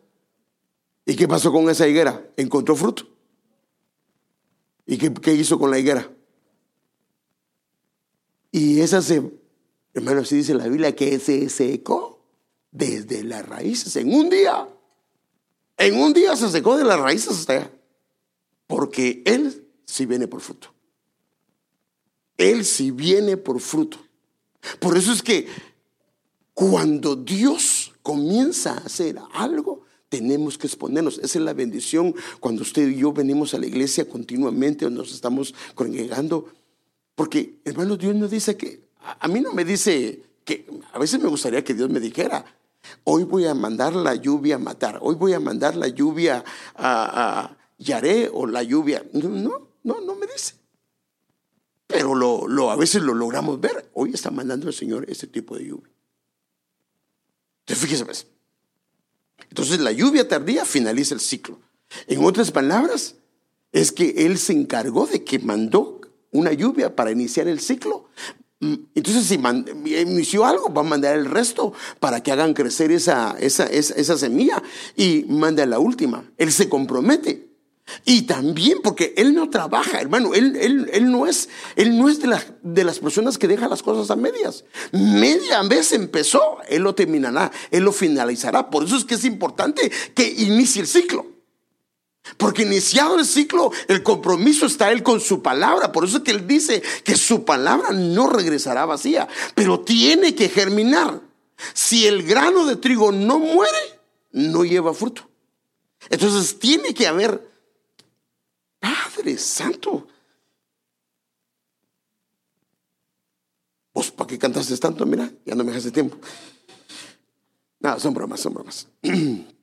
¿Y qué pasó con esa higuera? Encontró fruto. ¿Y qué, hizo con la higuera? Y esa se, hermano, así dice la Biblia, que se secó desde las raíces en un día. En un día se secó de las raíces hasta allá. Porque Él sí viene por fruto. Él sí viene por fruto. Por eso es que cuando Dios comienza a hacer algo, tenemos que exponernos. Esa es la bendición cuando usted y yo venimos a la iglesia continuamente o nos estamos congregando. Porque, hermano, Dios nos dice que, a mí no me dice que, a veces me gustaría que Dios me dijera, hoy voy a mandar la lluvia a matar, hoy voy a mandar la lluvia a, a Yaré o la lluvia. No, no, no, no me dice pero lo, a veces lo logramos ver. Hoy está mandando el Señor este tipo de lluvia. Entonces, fíjese, pues. Entonces la lluvia tardía finaliza el ciclo. En otras palabras, es que Él se encargó de que mandó una lluvia para iniciar el ciclo. Mm, entonces, si inició algo, va a mandar el resto para que hagan crecer esa, esa, esa, semilla y manda la última. Él se compromete. Y también porque él no trabaja, hermano, él, él, no es, él no es de, de las personas que deja las cosas a medias. Media vez empezó, él lo terminará, él lo finalizará. Por eso es que es importante que inicie el ciclo. Porque iniciado el ciclo, el compromiso está él con su palabra. Por eso es que él dice que su palabra no regresará vacía, pero tiene que germinar. Si el grano de trigo no muere, no lleva fruto. Entonces tiene que haber, Padre Santo, ¿vos para qué cantaste tanto? Mira, ya no me dejaste tiempo. Nada, son bromas, son bromas.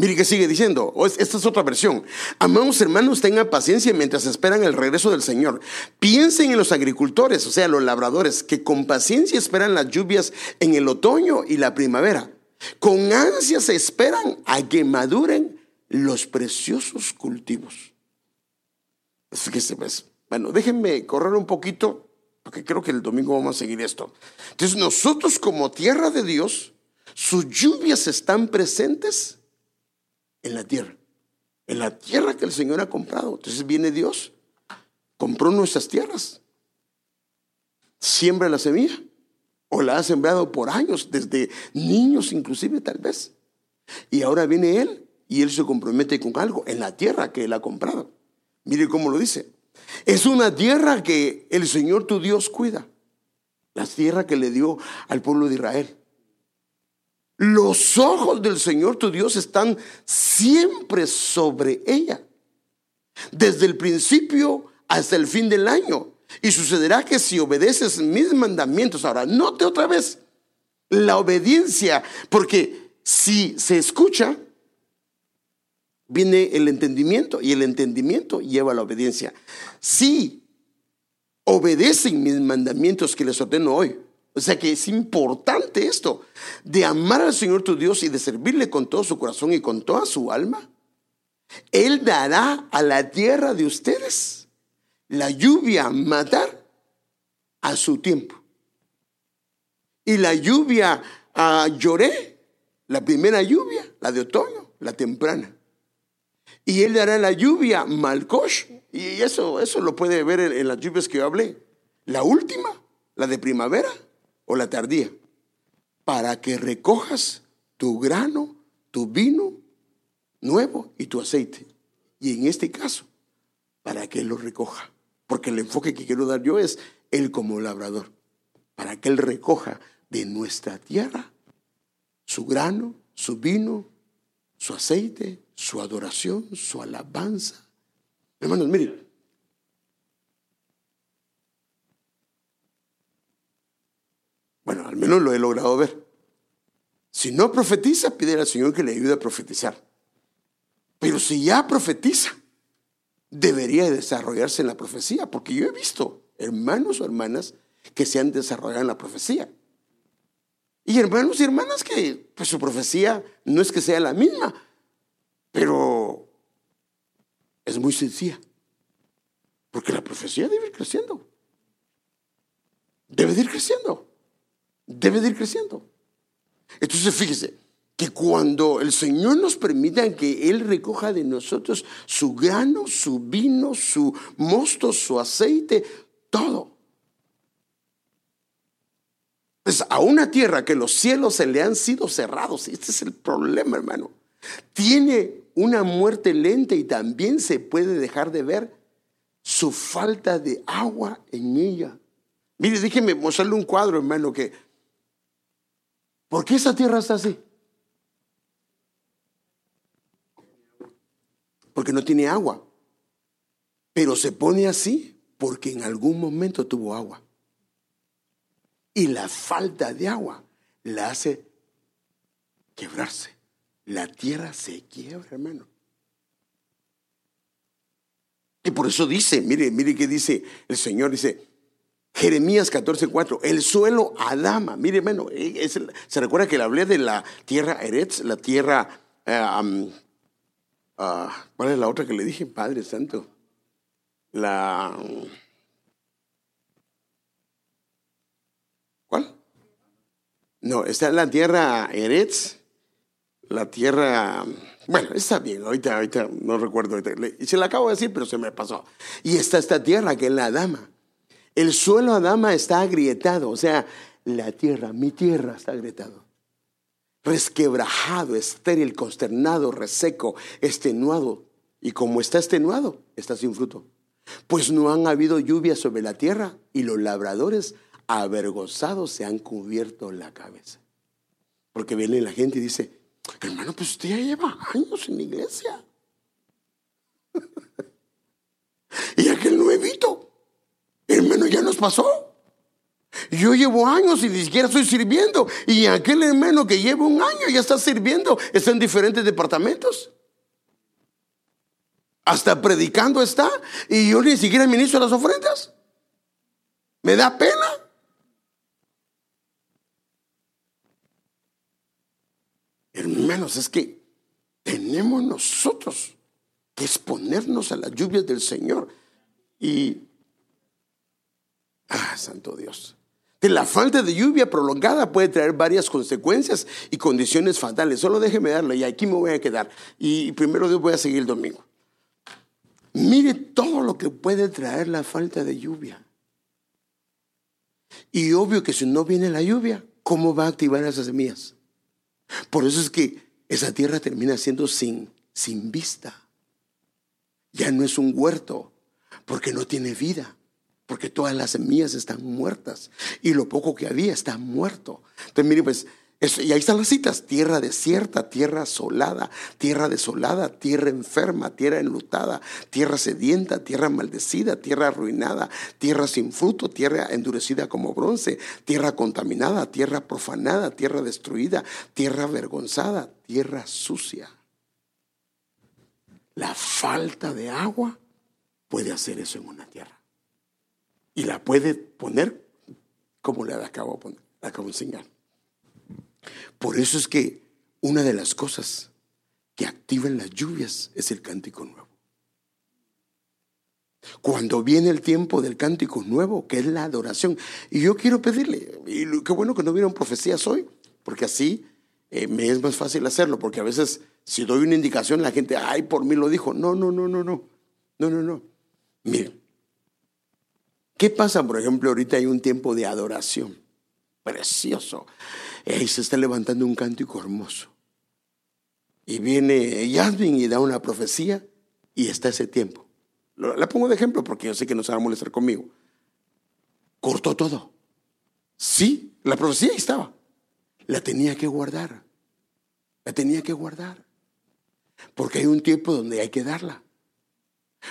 Mire que sigue diciendo, esta es otra versión. Amados hermanos, tengan paciencia mientras esperan el regreso del Señor. Piensen en los agricultores, o sea, los labradores, que con paciencia esperan las lluvias en el otoño y la primavera. Con ansias esperan a que maduren los preciosos cultivos. Pues, bueno, déjenme correr un poquito, porque creo que el domingo vamos a seguir esto. Entonces, nosotros como tierra de Dios, sus lluvias están presentes en la tierra. En la tierra que el Señor ha comprado. Entonces viene Dios, compró nuestras tierras, siembra la semilla, o la ha sembrado por años, desde niños inclusive tal vez. Y ahora viene Él y Él se compromete con algo en la tierra que Él ha comprado. Mire cómo lo dice. Es una tierra que el Señor tu Dios cuida. La tierra que le dio al pueblo de Israel. Los ojos del Señor tu Dios están siempre sobre ella, desde el principio hasta el fin del año. Y sucederá que si obedeces mis mandamientos, ahora, note otra vez la obediencia, porque si se escucha, viene el entendimiento y el entendimiento lleva a la obediencia. Si obedecen mis mandamientos que les ordeno hoy, o sea que es importante esto, de amar al Señor tu Dios y de servirle con todo su corazón y con toda su alma. Él dará a la tierra de ustedes la lluvia matar a su tiempo. Y la lluvia a lloré, la primera lluvia, la de otoño, la temprana. Y él dará la lluvia malcosh, y eso, eso lo puede ver en, en las lluvias que yo hablé. La última, la de primavera, o la tardía, para que recojas tu grano, tu vino nuevo y tu aceite. Y en este caso, para que Él lo recoja. Porque el enfoque que quiero dar yo es Él como labrador. Para que Él recoja de nuestra tierra su grano, su vino, su aceite, su adoración, su alabanza. Hermanos, miren, Bueno, al menos lo he logrado ver. Si no profetiza, pide al Señor que le ayude a profetizar. Pero si ya profetiza, debería desarrollarse en la profecía, porque yo he visto hermanos o hermanas que se han desarrollado en la profecía. Y hermanos y hermanas que pues, su profecía no es que sea la misma, pero es muy sencilla. Porque la profecía debe ir creciendo. Debe ir creciendo debe de ir creciendo. Entonces fíjese que cuando el Señor nos permita que Él recoja de nosotros su grano, su vino, su mosto, su aceite, todo. Es a una tierra que los cielos se le han sido cerrados. Este es el problema, hermano. Tiene una muerte lenta y también se puede dejar de ver su falta de agua en ella. Mire, déjeme mostrarle un cuadro, hermano, que ¿Por qué esa tierra está así? Porque no tiene agua. Pero se pone así porque en algún momento tuvo agua. Y la falta de agua la hace quebrarse. La tierra se quiebra, hermano. Y por eso dice, mire, mire que dice el Señor, dice, Jeremías 14:4, el suelo Adama. Mire, bueno, se recuerda que le hablé de la tierra Eretz, la tierra. Eh, ah, ¿Cuál es la otra que le dije? Padre Santo. La. ¿Cuál? No, está la tierra Eretz, la tierra. Bueno, está bien, ahorita, ahorita no recuerdo. y se la acabo de decir, pero se me pasó. Y está esta tierra que es la Adama. El suelo Adama está agrietado, o sea, la tierra, mi tierra está agrietado. Resquebrajado, estéril, consternado, reseco, extenuado. Y como está extenuado, está sin fruto. Pues no han habido lluvias sobre la tierra y los labradores avergonzados se han cubierto la cabeza. Porque viene la gente y dice, hermano, pues usted ya lleva años en la iglesia. y aquel nuevito, hermano, ya nos pasó. Yo llevo años y ni siquiera estoy sirviendo. Y aquel hermano que lleva un año ya está sirviendo, está en diferentes departamentos. Hasta predicando está. Y yo ni siquiera ministro las ofrendas. Me da pena. Hermanos, es que tenemos nosotros que exponernos a las lluvias del Señor. Y, ah, Santo Dios. Que la falta de lluvia prolongada puede traer varias consecuencias y condiciones fatales. Solo déjeme darle y aquí me voy a quedar. Y primero Dios voy a seguir el domingo. Mire todo lo que puede traer la falta de lluvia. Y obvio que si no viene la lluvia, ¿cómo va a activar esas semillas? Por eso es que esa tierra termina siendo sin, sin vista. Ya no es un huerto, porque no tiene vida, porque todas las semillas están muertas y lo poco que había está muerto. Entonces, mire, pues y ahí están las citas, tierra desierta, tierra asolada, tierra desolada, tierra enferma, tierra enlutada, tierra sedienta, tierra maldecida, tierra arruinada, tierra sin fruto, tierra endurecida como bronce, tierra contaminada, tierra profanada, tierra destruida, tierra avergonzada, tierra sucia. La falta de agua puede hacer eso en una tierra. Y la puede poner como le acabo de poner, le acabo de. Por eso es que una de las cosas que activan las lluvias es el cántico nuevo. Cuando viene el tiempo del cántico nuevo, que es la adoración, y yo quiero pedirle, y qué bueno que no vieron profecías hoy, porque así eh, me es más fácil hacerlo, porque a veces si doy una indicación la gente, ay, por mí lo dijo. No, no, no, no, no, no, no, no. Miren, ¿qué pasa, por ejemplo, ahorita hay un tiempo de adoración? Precioso. Ahí se está levantando un cántico hermoso. Y viene Yasmin y da una profecía y está ese tiempo. La pongo de ejemplo porque yo sé que no se va a molestar conmigo. Cortó todo. Sí, la profecía estaba. La tenía que guardar. La tenía que guardar. Porque hay un tiempo donde hay que darla.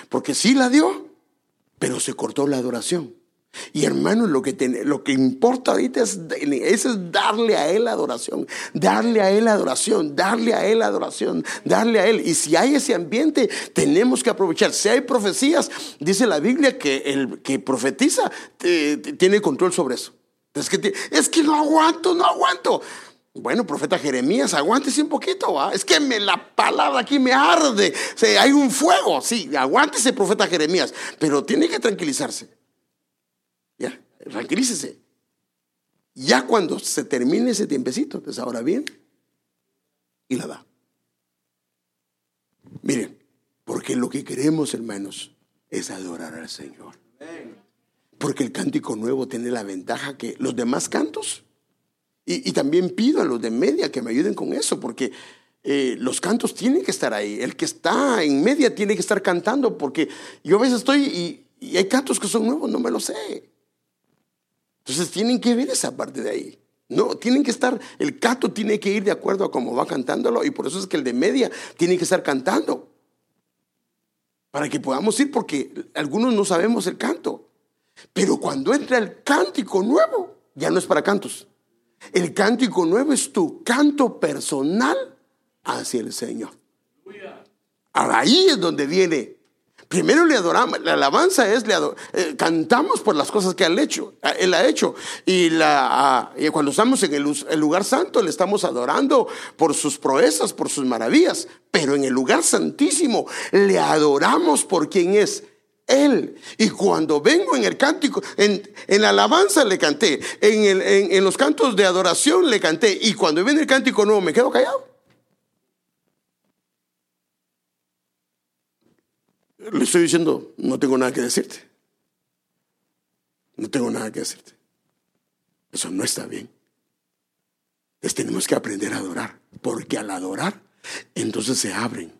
Porque sí la dio, pero se cortó la adoración. Y hermano, lo que, lo que importa ahorita es, es, darle a Él adoración, darle a Él adoración, darle a Él adoración, darle a Él. Y si hay ese ambiente, tenemos que aprovechar. Si hay profecías, dice la Biblia que el que profetiza tiene control sobre eso. Es que, es que no aguanto, no aguanto. Bueno, profeta Jeremías, aguántese un poquito, ¿va? es que me, la palabra aquí me arde, hay un fuego, sí, aguántese, profeta Jeremías, pero tiene que tranquilizarse. Tranquilícese. Ya cuando se termine ese tiempecito, entonces ahora bien, y la da. Miren, porque lo que queremos, hermanos, es adorar al Señor. Porque el cántico nuevo tiene la ventaja que los demás cantos, y, también pido a los de media que me ayuden con eso, porque eh, los cantos tienen que estar ahí. El que está en media tiene que estar cantando, porque yo a veces estoy y hay cantos que son nuevos, no me lo sé. Entonces tienen que ver esa parte de ahí. No, tienen que estar, el canto tiene que ir de acuerdo a cómo va cantándolo y por eso es que el de media tiene que estar cantando. Para que podamos ir, porque algunos no sabemos el canto. Pero cuando entra el cántico nuevo, ya no es para cantos. El cántico nuevo es tu canto personal hacia el Señor. Ahora ahí es donde viene Primero le adoramos, la alabanza es, le eh, cantamos por las cosas que él, hecho, él ha hecho. Y, la, cuando estamos en el, lugar santo, le estamos adorando por sus proezas, por sus maravillas. Pero en el lugar santísimo, le adoramos por quien es él. Y cuando vengo en el cántico, en, la alabanza le canté, en, en los cantos de adoración le canté. Y cuando viene el cántico nuevo, me quedo callado. Le estoy diciendo, no tengo nada que decirte. No tengo nada que decirte. Eso no está bien. Entonces tenemos que aprender a adorar, porque al adorar, entonces se abren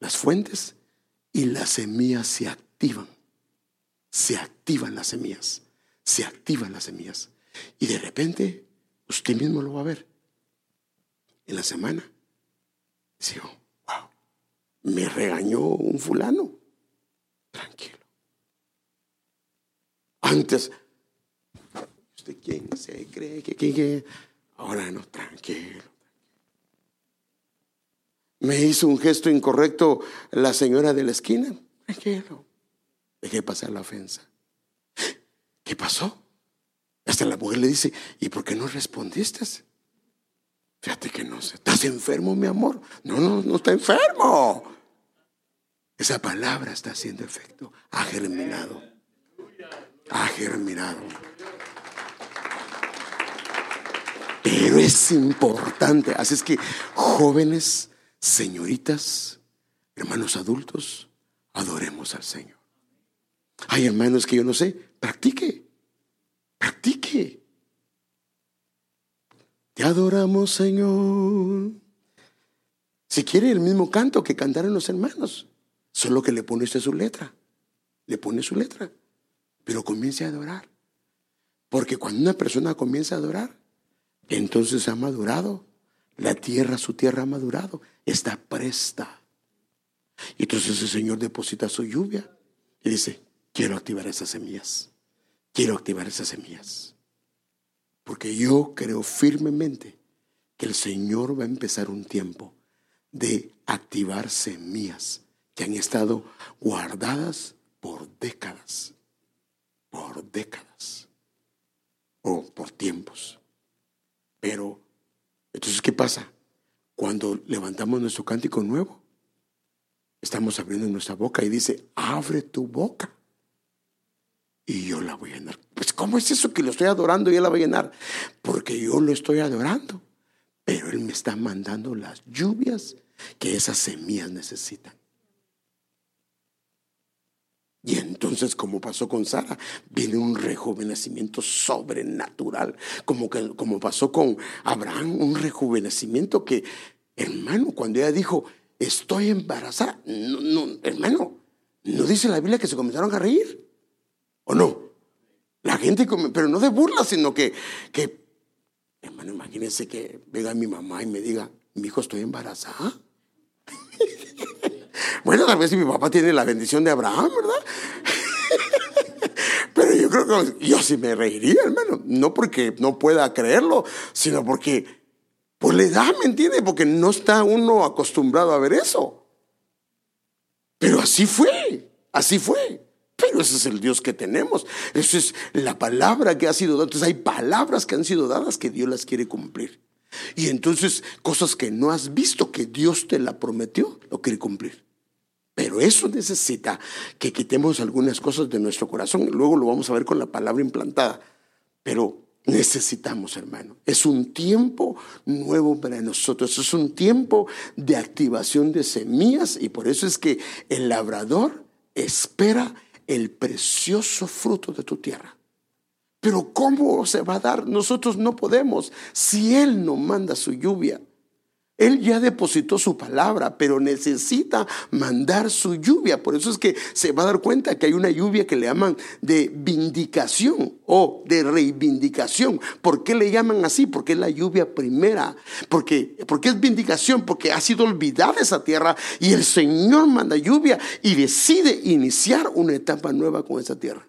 las fuentes y las semillas se activan. Se activan las semillas, se activan las semillas. Y de repente, usted mismo lo va a ver. En la semana, dice, me regañó un fulano. Tranquilo. Antes, ¿usted quién se cree que, que, Ahora no, tranquilo. Me hizo un gesto incorrecto la señora de la esquina. Tranquilo. Dejé pasar la ofensa. ¿Qué pasó? Hasta la mujer le dice, ¿y por qué no respondiste? Fíjate que no sé. ¿Estás enfermo, mi amor? No, no, no está enfermo. Esa palabra está haciendo efecto. Ha germinado. Ha germinado. Pero es importante. Así es que jóvenes, señoritas, hermanos adultos, adoremos al Señor. Hay hermanos que yo no sé, practique, practique. Te adoramos, Señor. Si quiere el mismo canto que cantaron los hermanos, solo que le pone usted su letra. Le pone su letra. Pero comience a adorar. Porque cuando una persona comienza a adorar, entonces ha madurado. La tierra, su tierra ha madurado. Está presta. Y entonces el Señor deposita su lluvia y dice, quiero activar esas semillas. Quiero activar esas semillas. Porque yo creo firmemente que el Señor va a empezar un tiempo de activar semillas que han estado guardadas por décadas, por décadas o por tiempos. Pero, entonces, ¿qué pasa? Cuando levantamos nuestro cántico nuevo, estamos abriendo nuestra boca y dice, abre tu boca y yo la voy a llenar. Pues ¿cómo es eso que lo estoy adorando y él la va a llenar? Porque yo lo estoy adorando, pero él me está mandando las lluvias que esas semillas necesitan. Y entonces, como pasó con Sara, viene un rejuvenecimiento sobrenatural, como, como pasó con Abraham, un rejuvenecimiento que, hermano, cuando ella dijo, estoy embarazada, no, no, hermano, ¿no dice la Biblia que se comenzaron a reír? ¿O no? La gente, pero no de burla, sino que, hermano, imagínense que venga mi mamá y me diga, mi hijo, estoy embarazada. bueno, tal vez si mi papá tiene la bendición de Abraham, ¿verdad? pero yo creo que yo sí me reiría, hermano. No porque no pueda creerlo, sino porque, pues le da, ¿me entiende? Porque no está uno acostumbrado a ver eso. Pero así fue, así fue. Pero ese es el Dios que tenemos. Esa es la palabra que ha sido dada. Entonces hay palabras que han sido dadas que Dios las quiere cumplir. Y entonces cosas que no has visto que Dios te la prometió, lo quiere cumplir. Pero eso necesita que quitemos algunas cosas de nuestro corazón. Luego lo vamos a ver con la palabra implantada. Pero necesitamos, hermano. Es un tiempo nuevo para nosotros. Es un tiempo de activación de semillas y por eso es que el labrador espera el precioso fruto de tu tierra. Pero ¿cómo se va a dar? Nosotros no podemos si Él no manda su lluvia. Él ya depositó su palabra, pero necesita mandar su lluvia. Por eso es que se va a dar cuenta que hay una lluvia que le llaman de vindicación o de reivindicación. ¿Por qué le llaman así? Porque es la lluvia primera. Porque, porque es vindicación, porque ha sido olvidada esa tierra y el Señor manda lluvia y decide iniciar una etapa nueva con esa tierra.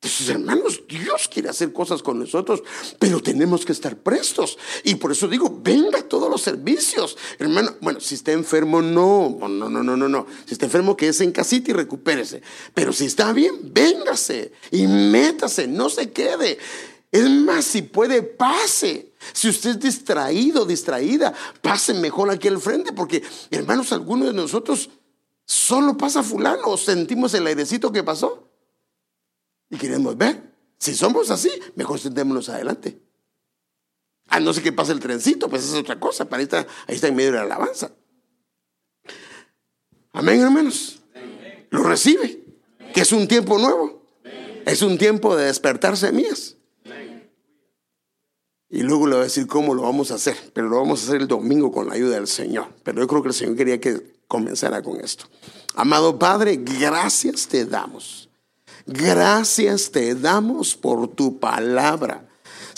Entonces, hermanos, Dios quiere hacer cosas con nosotros, pero tenemos que estar prestos. Y por eso digo, venga todos los servicios. Hermano, bueno, si está enfermo, no, no, no, no, no, no. Si está enfermo, quédese en casita y recupérese. Pero si está bien, véngase y métase, no se quede. Es más, si puede, pase. Si usted es distraído, distraída, pase mejor aquí al frente, porque, hermanos, algunos de nosotros solo pasa fulano, sentimos el airecito que pasó y queremos ver. Si somos así, mejor sentémonos adelante. A no ser que pase el trencito, pues es otra cosa. Para ahí está, en medio de la alabanza. Amén, hermanos. Lo recibe. Que es un tiempo nuevo. Es un tiempo de despertar semillas. Y luego le voy a decir cómo lo vamos a hacer. Pero lo vamos a hacer el domingo con la ayuda del Señor. Pero yo creo que el Señor quería que comenzara con esto. Amado Padre, gracias te damos Gracias te damos por tu palabra.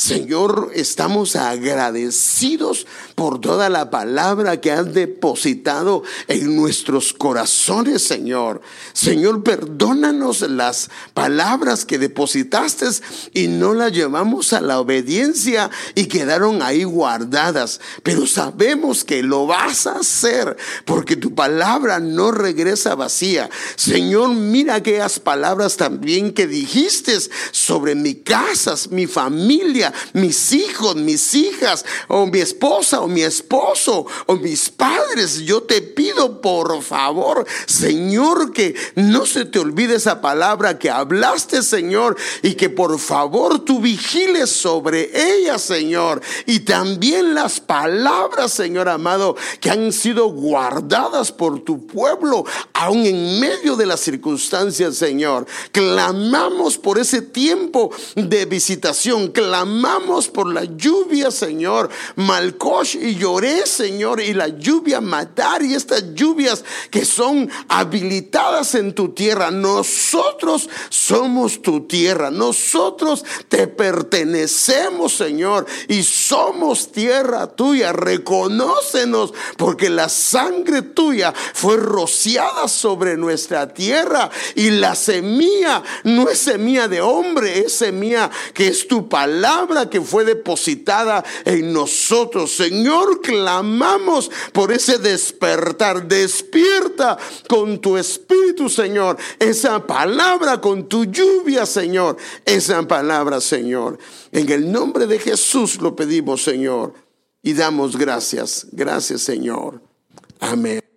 Señor, estamos agradecidos por toda la palabra que has depositado en nuestros corazones, Señor. Señor, perdónanos las palabras que depositaste y no las llevamos a la obediencia y quedaron ahí guardadas. Pero sabemos que lo vas a hacer porque tu palabra no regresa vacía. Señor, mira aquellas palabras también que dijiste sobre mi casa, mi familia mis hijos, mis hijas, o mi esposa, o mi esposo, o mis padres. Yo te pido por favor, Señor, que no se te olvide esa palabra que hablaste, Señor, y que por favor tú vigiles sobre ella, Señor. Y también las palabras, Señor amado, que han sido guardadas por tu pueblo, aún en medio de las circunstancias, Señor. Clamamos por ese tiempo de visitación, clamamos clamamos por la lluvia, Señor. Malcosh y lloré, Señor, y la lluvia matar y estas lluvias que son habilitadas en tu tierra. Nosotros somos tu tierra. Nosotros te pertenecemos, Señor, y somos tierra tuya. Reconócenos porque la sangre tuya fue rociada sobre nuestra tierra y la semilla no es semilla de hombre, es semilla que es tu palabra que fue depositada en nosotros. Señor, clamamos por ese despertar. Despierta con tu espíritu, Señor. Esa palabra con tu lluvia, Señor. Esa palabra, Señor. En el nombre de Jesús lo pedimos, Señor. Y damos gracias. Gracias, Señor. Amén.